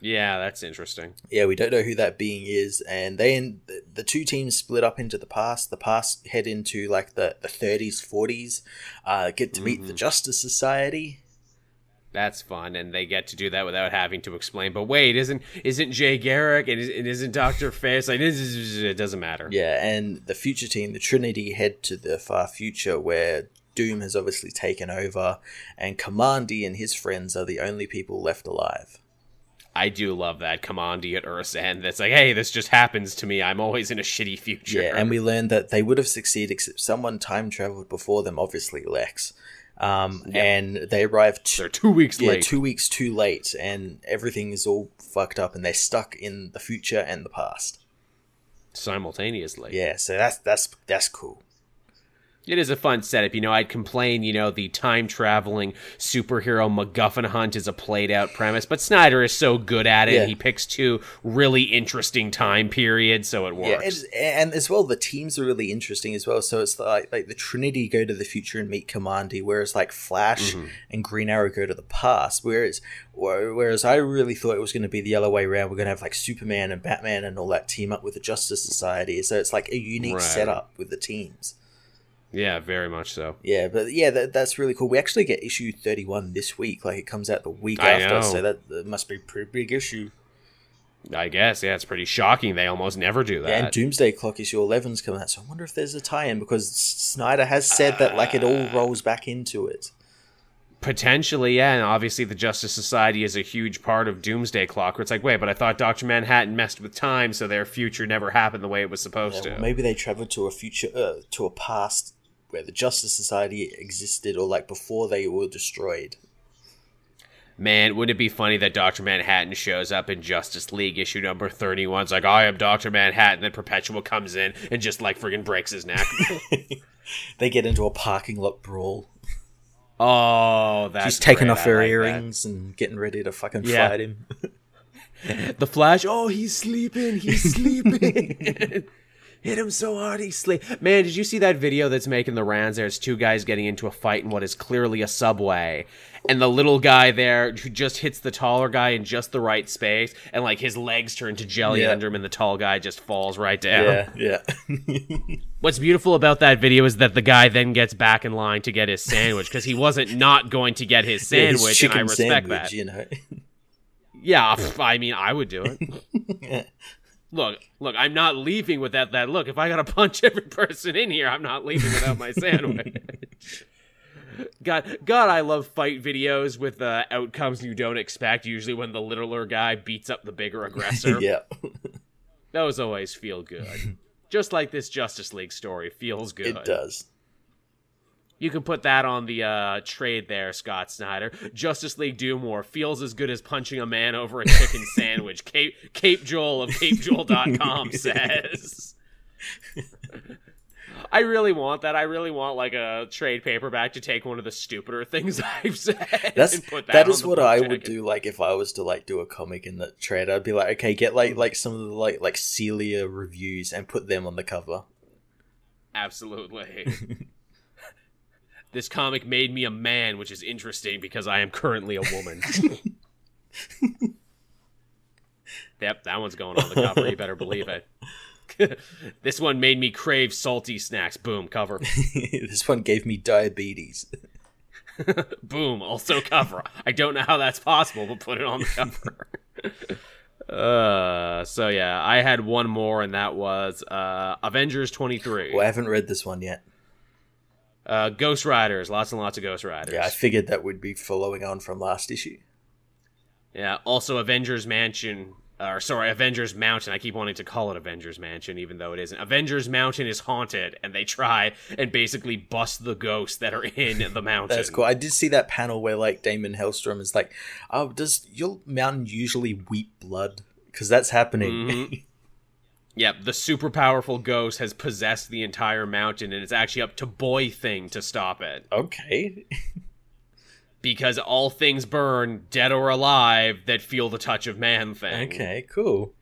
yeah, that's interesting. Yeah, we don't know who that being is, and then the, the two teams split up into the past. The past head into like the the 30s, 40s, uh, get to meet the Mhm. Justice Society. That's fun, and they get to do that without having to explain. But wait, isn't isn't Jay Garrick and, is, and isn't Doctor Fate? Like, it doesn't matter. Yeah, and the future team, the Trinity, head to the far future where Doom has obviously taken over, and Kamandi and his friends are the only people left alive. I do love that Kamandi at Earth's End. That's like, hey, this just happens to me. I'm always in a shitty future. Yeah, and we learned that they would have succeeded except someone time traveled before them, obviously Lex. Um, and they arrived t- they're two weeks yeah, late. two weeks too late, and everything is all fucked up, and they're stuck in the future and the past. simultaneously. Yeah, so that's that's that's cool. It is a fun setup. You know, I'd complain, you know, the time traveling superhero MacGuffin hunt is a played out premise, but Snyder is so good at it. Yeah. He picks two really interesting time periods, so it Yeah, works. and, and as well, the teams are really interesting as well. So it's like like the Trinity go to the future and meet Kamandi, whereas like Flash Mhm. and Green Arrow go to the past. Whereas whereas I really thought it was going to be the other way around. We're going to have like Superman and Batman and all that team up with the Justice Society. So it's like a unique Right. setup with the teams. Yeah, very much so. Yeah, but yeah, that, that's really cool. We actually get issue thirty one this week. Like it comes out the week I after, know. so that, that must be a pretty big issue. I guess, yeah, it's pretty shocking. They almost never do that. Yeah, and Doomsday Clock issue 11's coming out, so I wonder if there's a tie-in because Snyder has said that like it all Uh, rolls back into it. Potentially, yeah, and obviously the Justice Society is a huge part of Doomsday Clock. Where it's like, wait, but I thought Doctor Manhattan messed with time, so their future never happened the way it was supposed Yeah, well, to. maybe they traveled to a future, uh, to a past where the Justice Society existed, or like before they were destroyed. Man, wouldn't it be funny that Doctor Manhattan shows up in Justice League issue number thirty-one? It's like, I am Doctor Manhattan. Then Perpetual comes in and just like friggin' breaks his neck. [laughs] they get into a parking lot brawl. oh, that's She's taking great. off her like that. earrings and getting ready to fucking Yeah. fight him. [laughs] The Flash, oh, he's sleeping. He's [laughs] sleeping. Hit him so hard he sleep. Man, did you see that video that's making the rounds? There's two guys getting into a fight in what is clearly a subway, and the little guy there who just hits the taller guy in just the right space, and like his legs turn to jelly Yeah. under him, and the tall guy just falls right down. yeah, yeah. [laughs] What's beautiful about that video is that the guy then gets back in line to get his sandwich because he wasn't not going to get his [laughs] Yeah, his sandwich, and I respect sandwich, that. You know. [laughs] Yeah, I mean, I would do it. Look, look, I'm not leaving without that look. If I gotta [laughs] punch every person in here, I'm not leaving without my sandwich. [laughs] God, God, I love fight videos with uh, outcomes you don't expect. Usually, when the littler guy beats up the bigger aggressor, [laughs] yeah. those always feel good. Just like this Justice League story feels good. It does. You can put that on the uh, trade there, Scott Snyder. Justice League Doom War feels as good as punching a man over a chicken [laughs] sandwich. Cape, Cape Joel of CapedJoel.com [laughs] says. I really want that. I really want like a trade paperback to take one of the stupider things [laughs] I've said. That's and put that, that on the what I jacket. would do. Like if I was to like do a comic in the trade, I'd be like, okay, get like like some of the like like Celia reviews and put them on the cover. Absolutely. This comic made me a man, which is interesting because I am currently a woman. [laughs] yep, that one's going on the cover. You better believe it. [laughs] this one made me crave salty snacks. Boom, cover. [laughs] this one gave me diabetes. Boom, also cover. I don't know how that's possible, but put it on the cover. uh, so yeah, I had one more, and that was uh, Avengers twenty three. Well, I haven't read this one yet. Uh, Ghost Riders, lots and lots of Ghost Riders. Yeah, I figured that would be following on from last issue. Yeah, also Avengers Mansion, or sorry, Avengers Mountain. I keep wanting to call it Avengers Mansion, even though it isn't. Avengers Mountain is haunted, and they try and basically bust the ghosts that are in the [laughs] mountain. That's cool. I did see that panel where like Daimon Hellstrom is like, "Oh, does your mountain usually weep blood?" Because that's happening. Mhm. [laughs] Yep, the super powerful ghost has possessed the entire mountain, and it's actually up to Boy Thing to stop it. okay. Because all things burn, dead or alive, that feel the touch of Man Thing. Okay. Cool.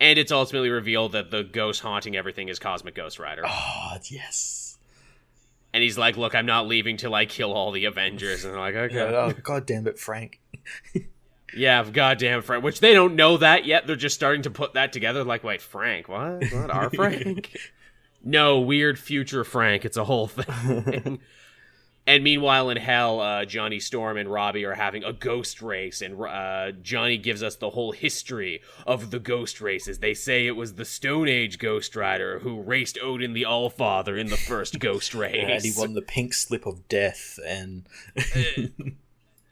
And it's ultimately revealed that the ghost haunting everything is Cosmic Ghost Rider. Oh yes. And he's like, Look, I'm not leaving till I kill all the Avengers. And they're like, Okay. Oh god damn it, Frank. [laughs] Yeah, goddamn Frank. Which they don't know that yet. They're just starting to put that together. Like, wait, Frank? What? What? Our [laughs] Frank? no, weird future Frank. It's a whole thing. [laughs] and meanwhile, in hell, uh, Johnny Storm and Robbie are having a ghost race, and uh, Johnny gives us the whole history of the ghost races. They say it was the Stone Age Ghost Rider who raced Odin the Allfather in the first ghost race. [laughs] and he won the pink slip of death, and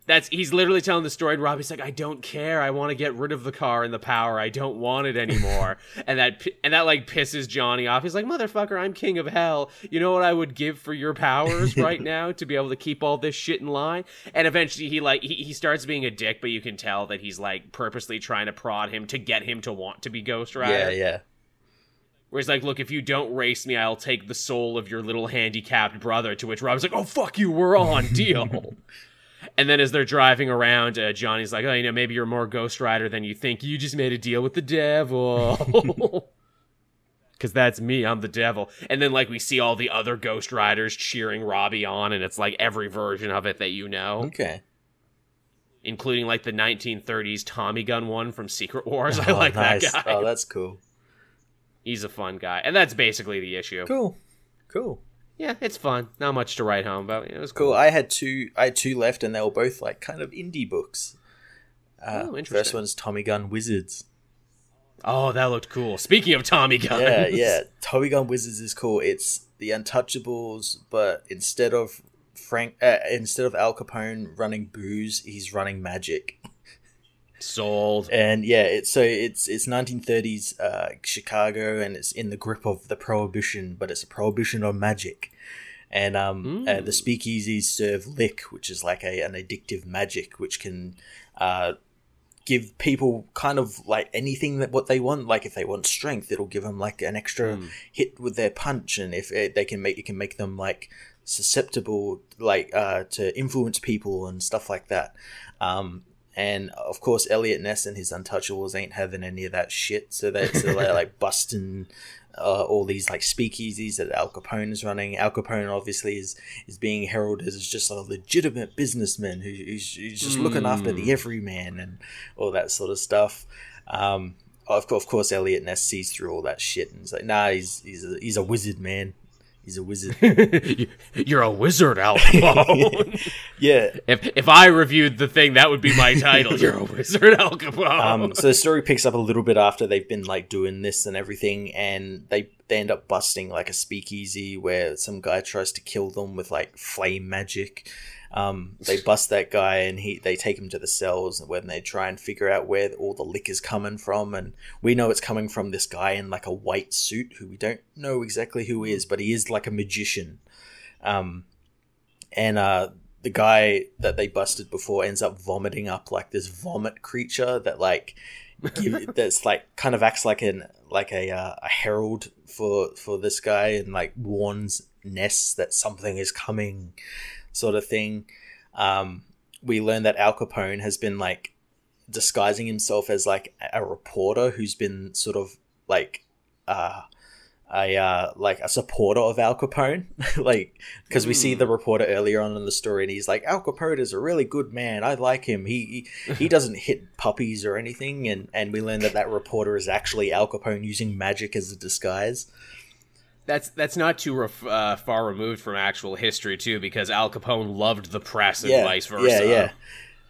That's he's literally telling the story. And Robbie's like, "I don't care. I want to get rid of the car and the power. I don't want it anymore." [laughs] and that and that like pisses Johnny off. He's like, "Motherfucker, I'm king of hell. You know what I would give for your powers [laughs] right now to be able to keep all this shit in line?" And eventually, he like he, he starts being a dick, but you can tell that he's like purposely trying to prod him to get him to want to be Ghost Rider. yeah, yeah. Where he's like, "Look, if you don't race me, I'll take the soul of your little handicapped brother." To which Rob's like, "Oh fuck you, we're on deal." [laughs] and then as they're driving around, uh, Johnny's like, "Oh, you know, maybe you're more Ghost Rider than you think. You just made a deal with the devil." [laughs] [laughs] Cause that's me, I'm the devil. And then like we see all the other Ghost Riders cheering Robbie on, and it's like every version of it that you know, Okay. including like the 1930s Tommy gun one from Secret Wars. [laughs] I Oh, like nice. that guy. Oh, that's cool. He's a fun guy, and that's basically the issue. Cool. Cool. Yeah, it's fun. Not much to write home about. It was Cool. cool. I had two. I had two left, and they were both like kind of indie books. Uh, Oh, interesting. First one's Tommy Gun Wizards. Oh, that looked cool. Speaking of Tommy Gun, Yeah, [laughs] yeah. Tommy Gun Wizards is cool. It's the Untouchables, but instead of Frank, uh, instead of Al Capone running booze, he's running magic. sold. And yeah, it's so it's it's 1930s uh, Chicago, and it's in the grip of the prohibition, but it's a prohibition on magic. And um, uh, Mm. the speakeasies serve lick, which is like a an addictive magic, which can uh, give people kind of like anything that what they want. Like if they want strength, it'll give them like an extra Mm. hit with their punch, and if it, they can make it can make them like susceptible, like uh, to influence people and stuff like that. Um, and of course, Eliot Ness and his Untouchables ain't having any of that shit. So they so they're [laughs] like busting uh, all these like speakeasies that Al Capone is running. Al Capone obviously is is being heralded as just a legitimate businessman who, who's, who's just looking after the Mm. everyman and all that sort of stuff. Um, of course, of course, Eliot Ness sees through all that shit and is like, "Nah, he's he's a, he's a wizard, man. He's a wizard." [laughs] You're a wizard, Al [laughs] Capone. [laughs] yeah. if if I reviewed the thing, that would be my title. You're a wizard, Al Capone. Um, so the story picks up a little bit after they've been like doing this and everything, and they they end up busting like a speakeasy where some guy tries to kill them with like flame magic. Um, they bust that guy and he they take him to the cells and when they try and figure out where all the liquor's coming from, and we know it's coming from this guy in like a white suit who we don't know exactly who he is, but he is like a magician. Um, and uh, the guy that they busted before ends up vomiting up like this vomit creature that like give, [laughs] that's like kind of acts like an like a uh, a herald for for this guy and like warns Ness that something is coming, sort of thing. Um, we learn that Al Capone has been like disguising himself as like a reporter who's been sort of like uh a uh, like a supporter of Al Capone, [laughs] like because we see the reporter earlier on in the story, and he's like, Al Capone is a really good man. I like him. He he, he [laughs] doesn't hit puppies or anything, and and we learn that that reporter is actually Al Capone using magic as a disguise. That's that's not too ref, uh, far removed from actual history too, because Al Capone loved the press and yeah, vice versa. Yeah,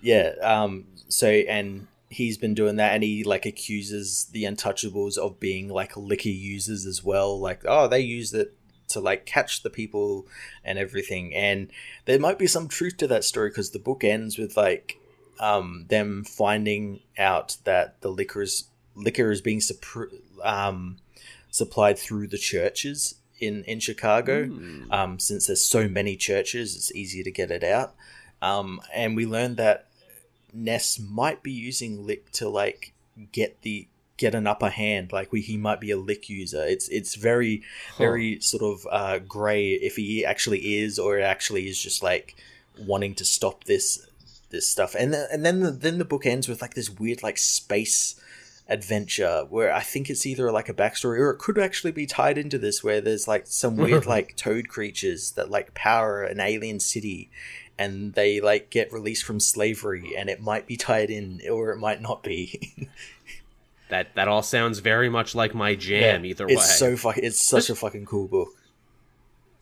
yeah, yeah. Um. So and he's been doing that and he like accuses the untouchables of being like liquor users as well like oh they use it to like catch the people and everything and there might be some truth to that story because the book ends with like um them finding out that the liquor is liquor is being supp- um supplied through the churches in in Chicago Mm. um since there's so many churches it's easier to get it out um and we learned that Ness might be using lick to like get the get an upper hand. Like we, he might be a lick user. It's it's very very sort of uh, gray if he actually is or it actually is just like wanting to stop this this stuff. And then, and then the, then the book ends with like this weird like space adventure where I think it's either like a backstory or it could actually be tied into this where there's like some [laughs] weird like toad creatures that like power an alien city and they like get released from slavery and it might be tied in or it might not be [laughs] That that all sounds very much like my jam. Either way, it's so fucking it's such a fucking cool book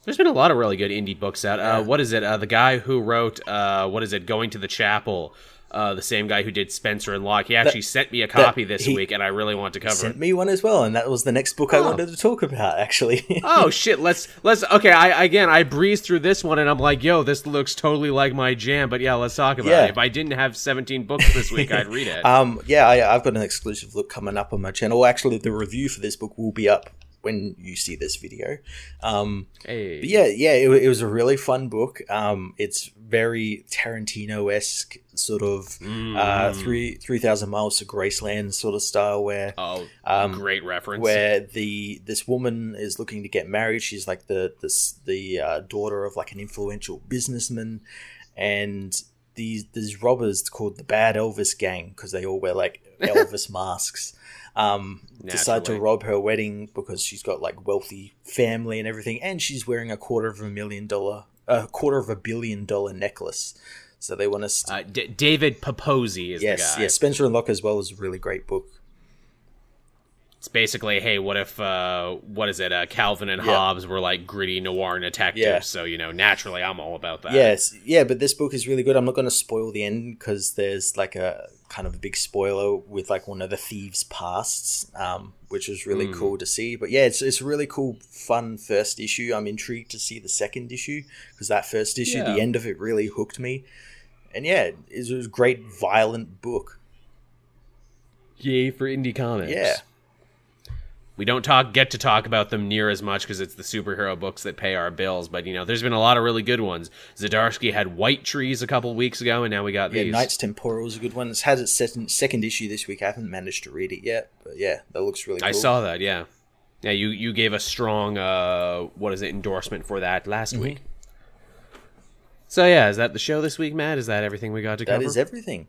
There's been a lot of really good indie books out. Yeah. Uh, what is it? Uh, the guy who wrote uh, what is it? Going to the Chapel. Uh, the same guy who did Spencer and Locke. He actually sent me a copy this week, and I really want to cover sent it. me one as well and that was the next book I Oh. wanted to talk about actually [laughs] oh shit! Let's let's okay. I again I breezed through this one, and I'm like, yo, this looks totally like my jam. But yeah, let's talk about Yeah. it. If I didn't have 17 books this week, I'd read it. [laughs] Um, yeah, I, I've got an exclusive look coming up on my channel. Actually, the review for this book will be up when you see this video. Um, hey, yeah, yeah, it, it was a really fun book. Um, it's very Tarantino esque, sort of Mm. uh, three three thousand miles to Graceland sort of style, where oh, um, great reference. where the this woman is looking to get married. She's like the this the uh, daughter of like an influential businessman, and these these robbers called the Bad Elvis Gang because they all wear like [laughs] Elvis masks. Um, decide to rob her wedding because she's got like wealthy family and everything, and she's wearing a quarter of a million dollar, a quarter of a billion dollar necklace. So they want to. St- uh, D- David Pepose is yes, the guy. yes. Spencer and Locke as well is a really great book. It's basically, hey, what if, uh, what is it? Uh, Calvin and Yeah. Hobbes were like gritty noir detectives. Yeah. So you know, naturally, I'm all about that. Yes, yeah, but this book is really good. I'm not going to spoil the end because there's like a kind of a big spoiler with like one of the thieves' pasts, um, which was really Mm. cool to see. But yeah, it's it's a really cool, fun first issue. I'm intrigued to see the second issue because that first issue, Yeah. the end of it, really hooked me. And yeah, it was a great, violent book. Yay for indie comics. Yeah. We don't talk get to talk about them near as much because it's the superhero books that pay our bills. But you know, there's been a lot of really good ones. Zdarsky had White Trees a couple weeks ago, and now we got Yeah, these. Knights Temporal is a good one. It's had its second, second issue this week. I haven't managed to read it yet, but yeah, that looks really cool. I saw that. Yeah, yeah. You you gave a strong uh, what is it endorsement for that last Mm-hmm. week. So yeah, is that the show this week, Matt? Is that everything we got to That cover? is everything.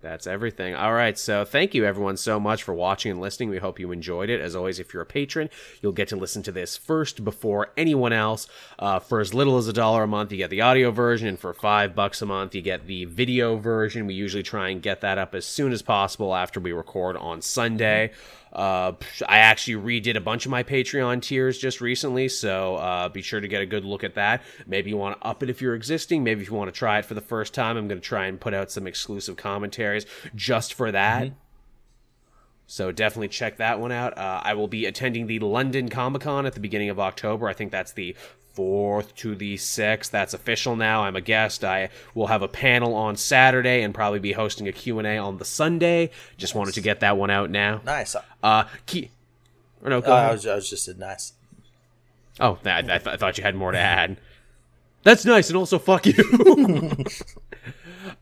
That's everything. All right. So thank you everyone so much for watching and listening. We hope you enjoyed it. As always, if you're a patron, you'll get to listen to this first before anyone else. Uh, for as little as a dollar a month, you get the audio version, and for five bucks a month, you get the video version. We usually try and get that up as soon as possible after we record on Sunday. Uh, I actually redid a bunch of my Patreon tiers just recently, so uh, be sure to get a good look at that. Maybe you want to up it if you're existing. Maybe if you want to try it for the first time, I'm going to try and put out some exclusive commentaries just for that. So definitely check that one out. Uh, I will be attending the London Comic Con at the beginning of October. I think that's the fourth to the sixth. That's official now. I'm a guest. I will have a panel on Saturday and probably be hosting a Q&A on the Sunday. Just wanted to get that one out now. Nice. Uh, key. Or no, go Uh. I was, I was just said nice. Oh, I, I, th- I thought you had more to add. That's nice, and also fuck you. [laughs] [laughs]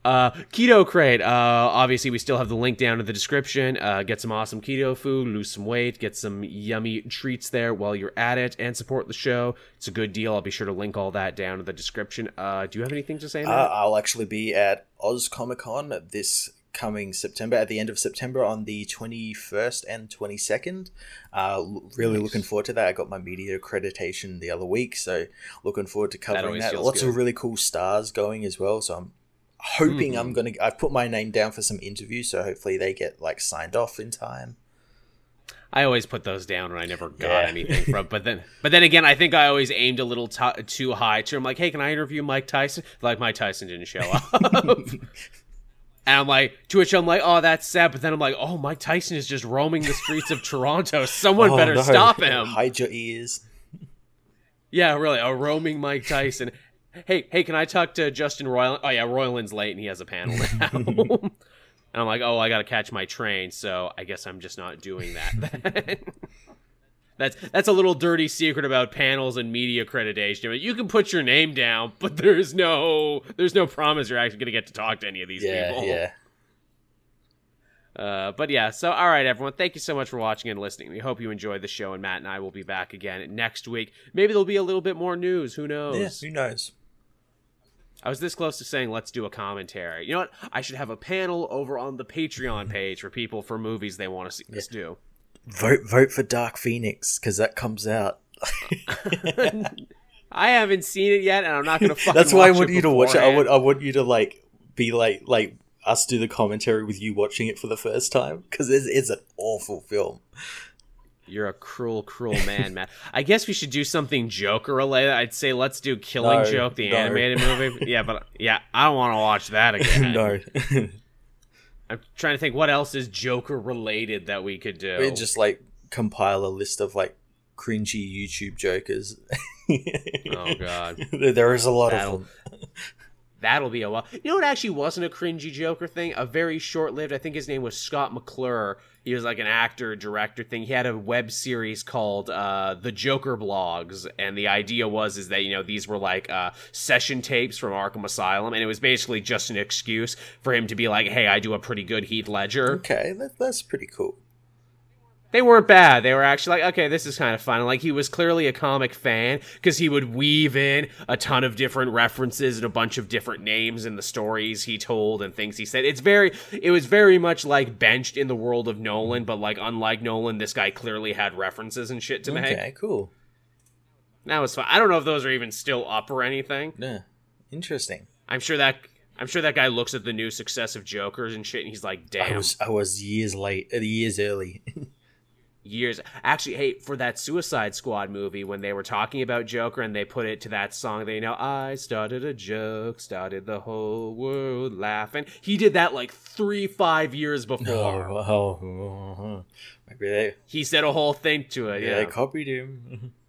Uh, keto crate. Uh, obviously, we still have the link down in the description. Uh, get some awesome keto food, lose some weight, get some yummy treats there while you're at it, and support the show. It's a good deal. I'll be sure to link all that down in the description. Uh, do you have anything to say? Uh, I'll actually be at Oz Comic Con this coming September, at the end of September on the 21st and 22nd. Uh, really nice. looking forward to that. I got my media accreditation the other week, so looking forward to covering that. that. Lots good. of really cool stars going as well, so I'm hoping mm-hmm. I'm gonna. I've put my name down for some interviews, so hopefully they get like signed off in time. I always put those down and I never got yeah. anything from. But then, but then again, I think I always aimed a little t- too high. To I'm like, hey, can I interview Mike Tyson? Like Mike Tyson didn't show up. [laughs] and I'm like, to which I'm like, oh, that's sad. But then I'm like, oh, Mike Tyson is just roaming the streets of Toronto. Someone oh, better no. stop him. Hide your ears. Yeah, really, a roaming Mike Tyson hey, hey, can I talk to Justin Roiland? Oh yeah, Roiland's late and he has a panel now. [laughs] and I'm like, oh, I got to catch my train, so I guess I'm just not doing that. [laughs] that's that's a little dirty secret about panels and media accreditation. You can put your name down, but there's no there's no promise you're actually going to get to talk to any of these yeah, people. Yeah. Uh, but yeah, so all right, everyone. Thank you so much for watching and listening. We hope you enjoyed the show, and Matt and I will be back again next week. Maybe there'll be a little bit more news. Who knows? Yeah, who knows? I was this close to saying let's do a commentary. You know what? I should have a panel over on the Patreon mm. page for people for movies they want to see yeah. us do. Vote vote for Dark Phoenix because that comes out. [laughs] I haven't seen it yet, and I'm not going to. That's why I want you to watch it. I want I want you to like be like like us do the commentary with you watching it for the first time because it's, it's an awful film. You're a cruel, cruel man, Matt. I guess we should do something Joker related. I'd say let's do Killing no, Joke, the no. animated movie. [laughs] Yeah, but yeah, I don't want to watch that [laughs] again. no. [laughs] I'm trying to think what else is Joker related that we could do. We just like compile a list of like cringy YouTube jokers. oh god, there is a lot That'll, of them. That'll be a while. You know what actually wasn't a cringy Joker thing? A very short lived. I think his name was Scott McClure he was like an actor director thing. He had a web series called uh, the joker blogs and the idea was is that you know these were like uh, session tapes from arkham asylum and it was basically just an excuse for him to be like hey i do a pretty good heath ledger. Okay that, that's pretty cool they weren't bad. They were actually like, okay, this is kind of fun. Like he was clearly a comic fan because he would weave in a ton of different references and a bunch of different names in the stories he told and things he said. It's very, it was very much like benched in the world of Nolan, but like unlike Nolan, this guy clearly had references and shit to okay, make. Okay, cool. That was fun. I don't know if those are even still up or anything. Yeah, interesting. I'm sure that I'm sure that guy looks at the new success of Jokers and shit, and he's like, "Damn, I was I was years late, years early." [laughs] years. Actually, hey, for that Suicide Squad movie, when they were talking about Joker and they put it to that song, they know I started a joke, started the whole world laughing. He did that like three, five years before. Oh, oh, oh. maybe they. He said a whole thing to it. Yeah, yeah. they copied him. [laughs]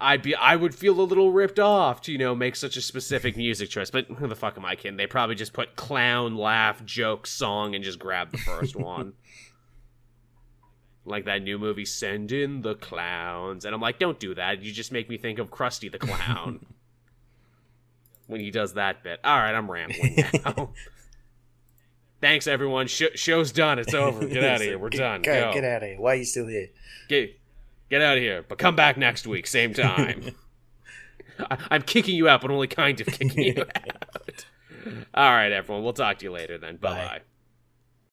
I'd be, I would feel a little ripped off to you know make such a specific music choice. But who the fuck am I kidding? They probably just put clown, laugh, joke, song, and just grab the first [laughs] one like that new movie Send in the Clowns. And I'm like, don't do that. You just make me think of Krusty the Clown. [laughs] when he does that bit. All right, I'm rambling [laughs] now. Thanks, everyone. Sh- show's done. It's over. Get out of here. We're get, done. Go. Get out of here. Why are you still here? Get, get out of here. But come back next week, same [laughs] time. I, I'm kicking you out, but only kind of kicking you out. All right, everyone. We'll talk to you later then. Bye bye.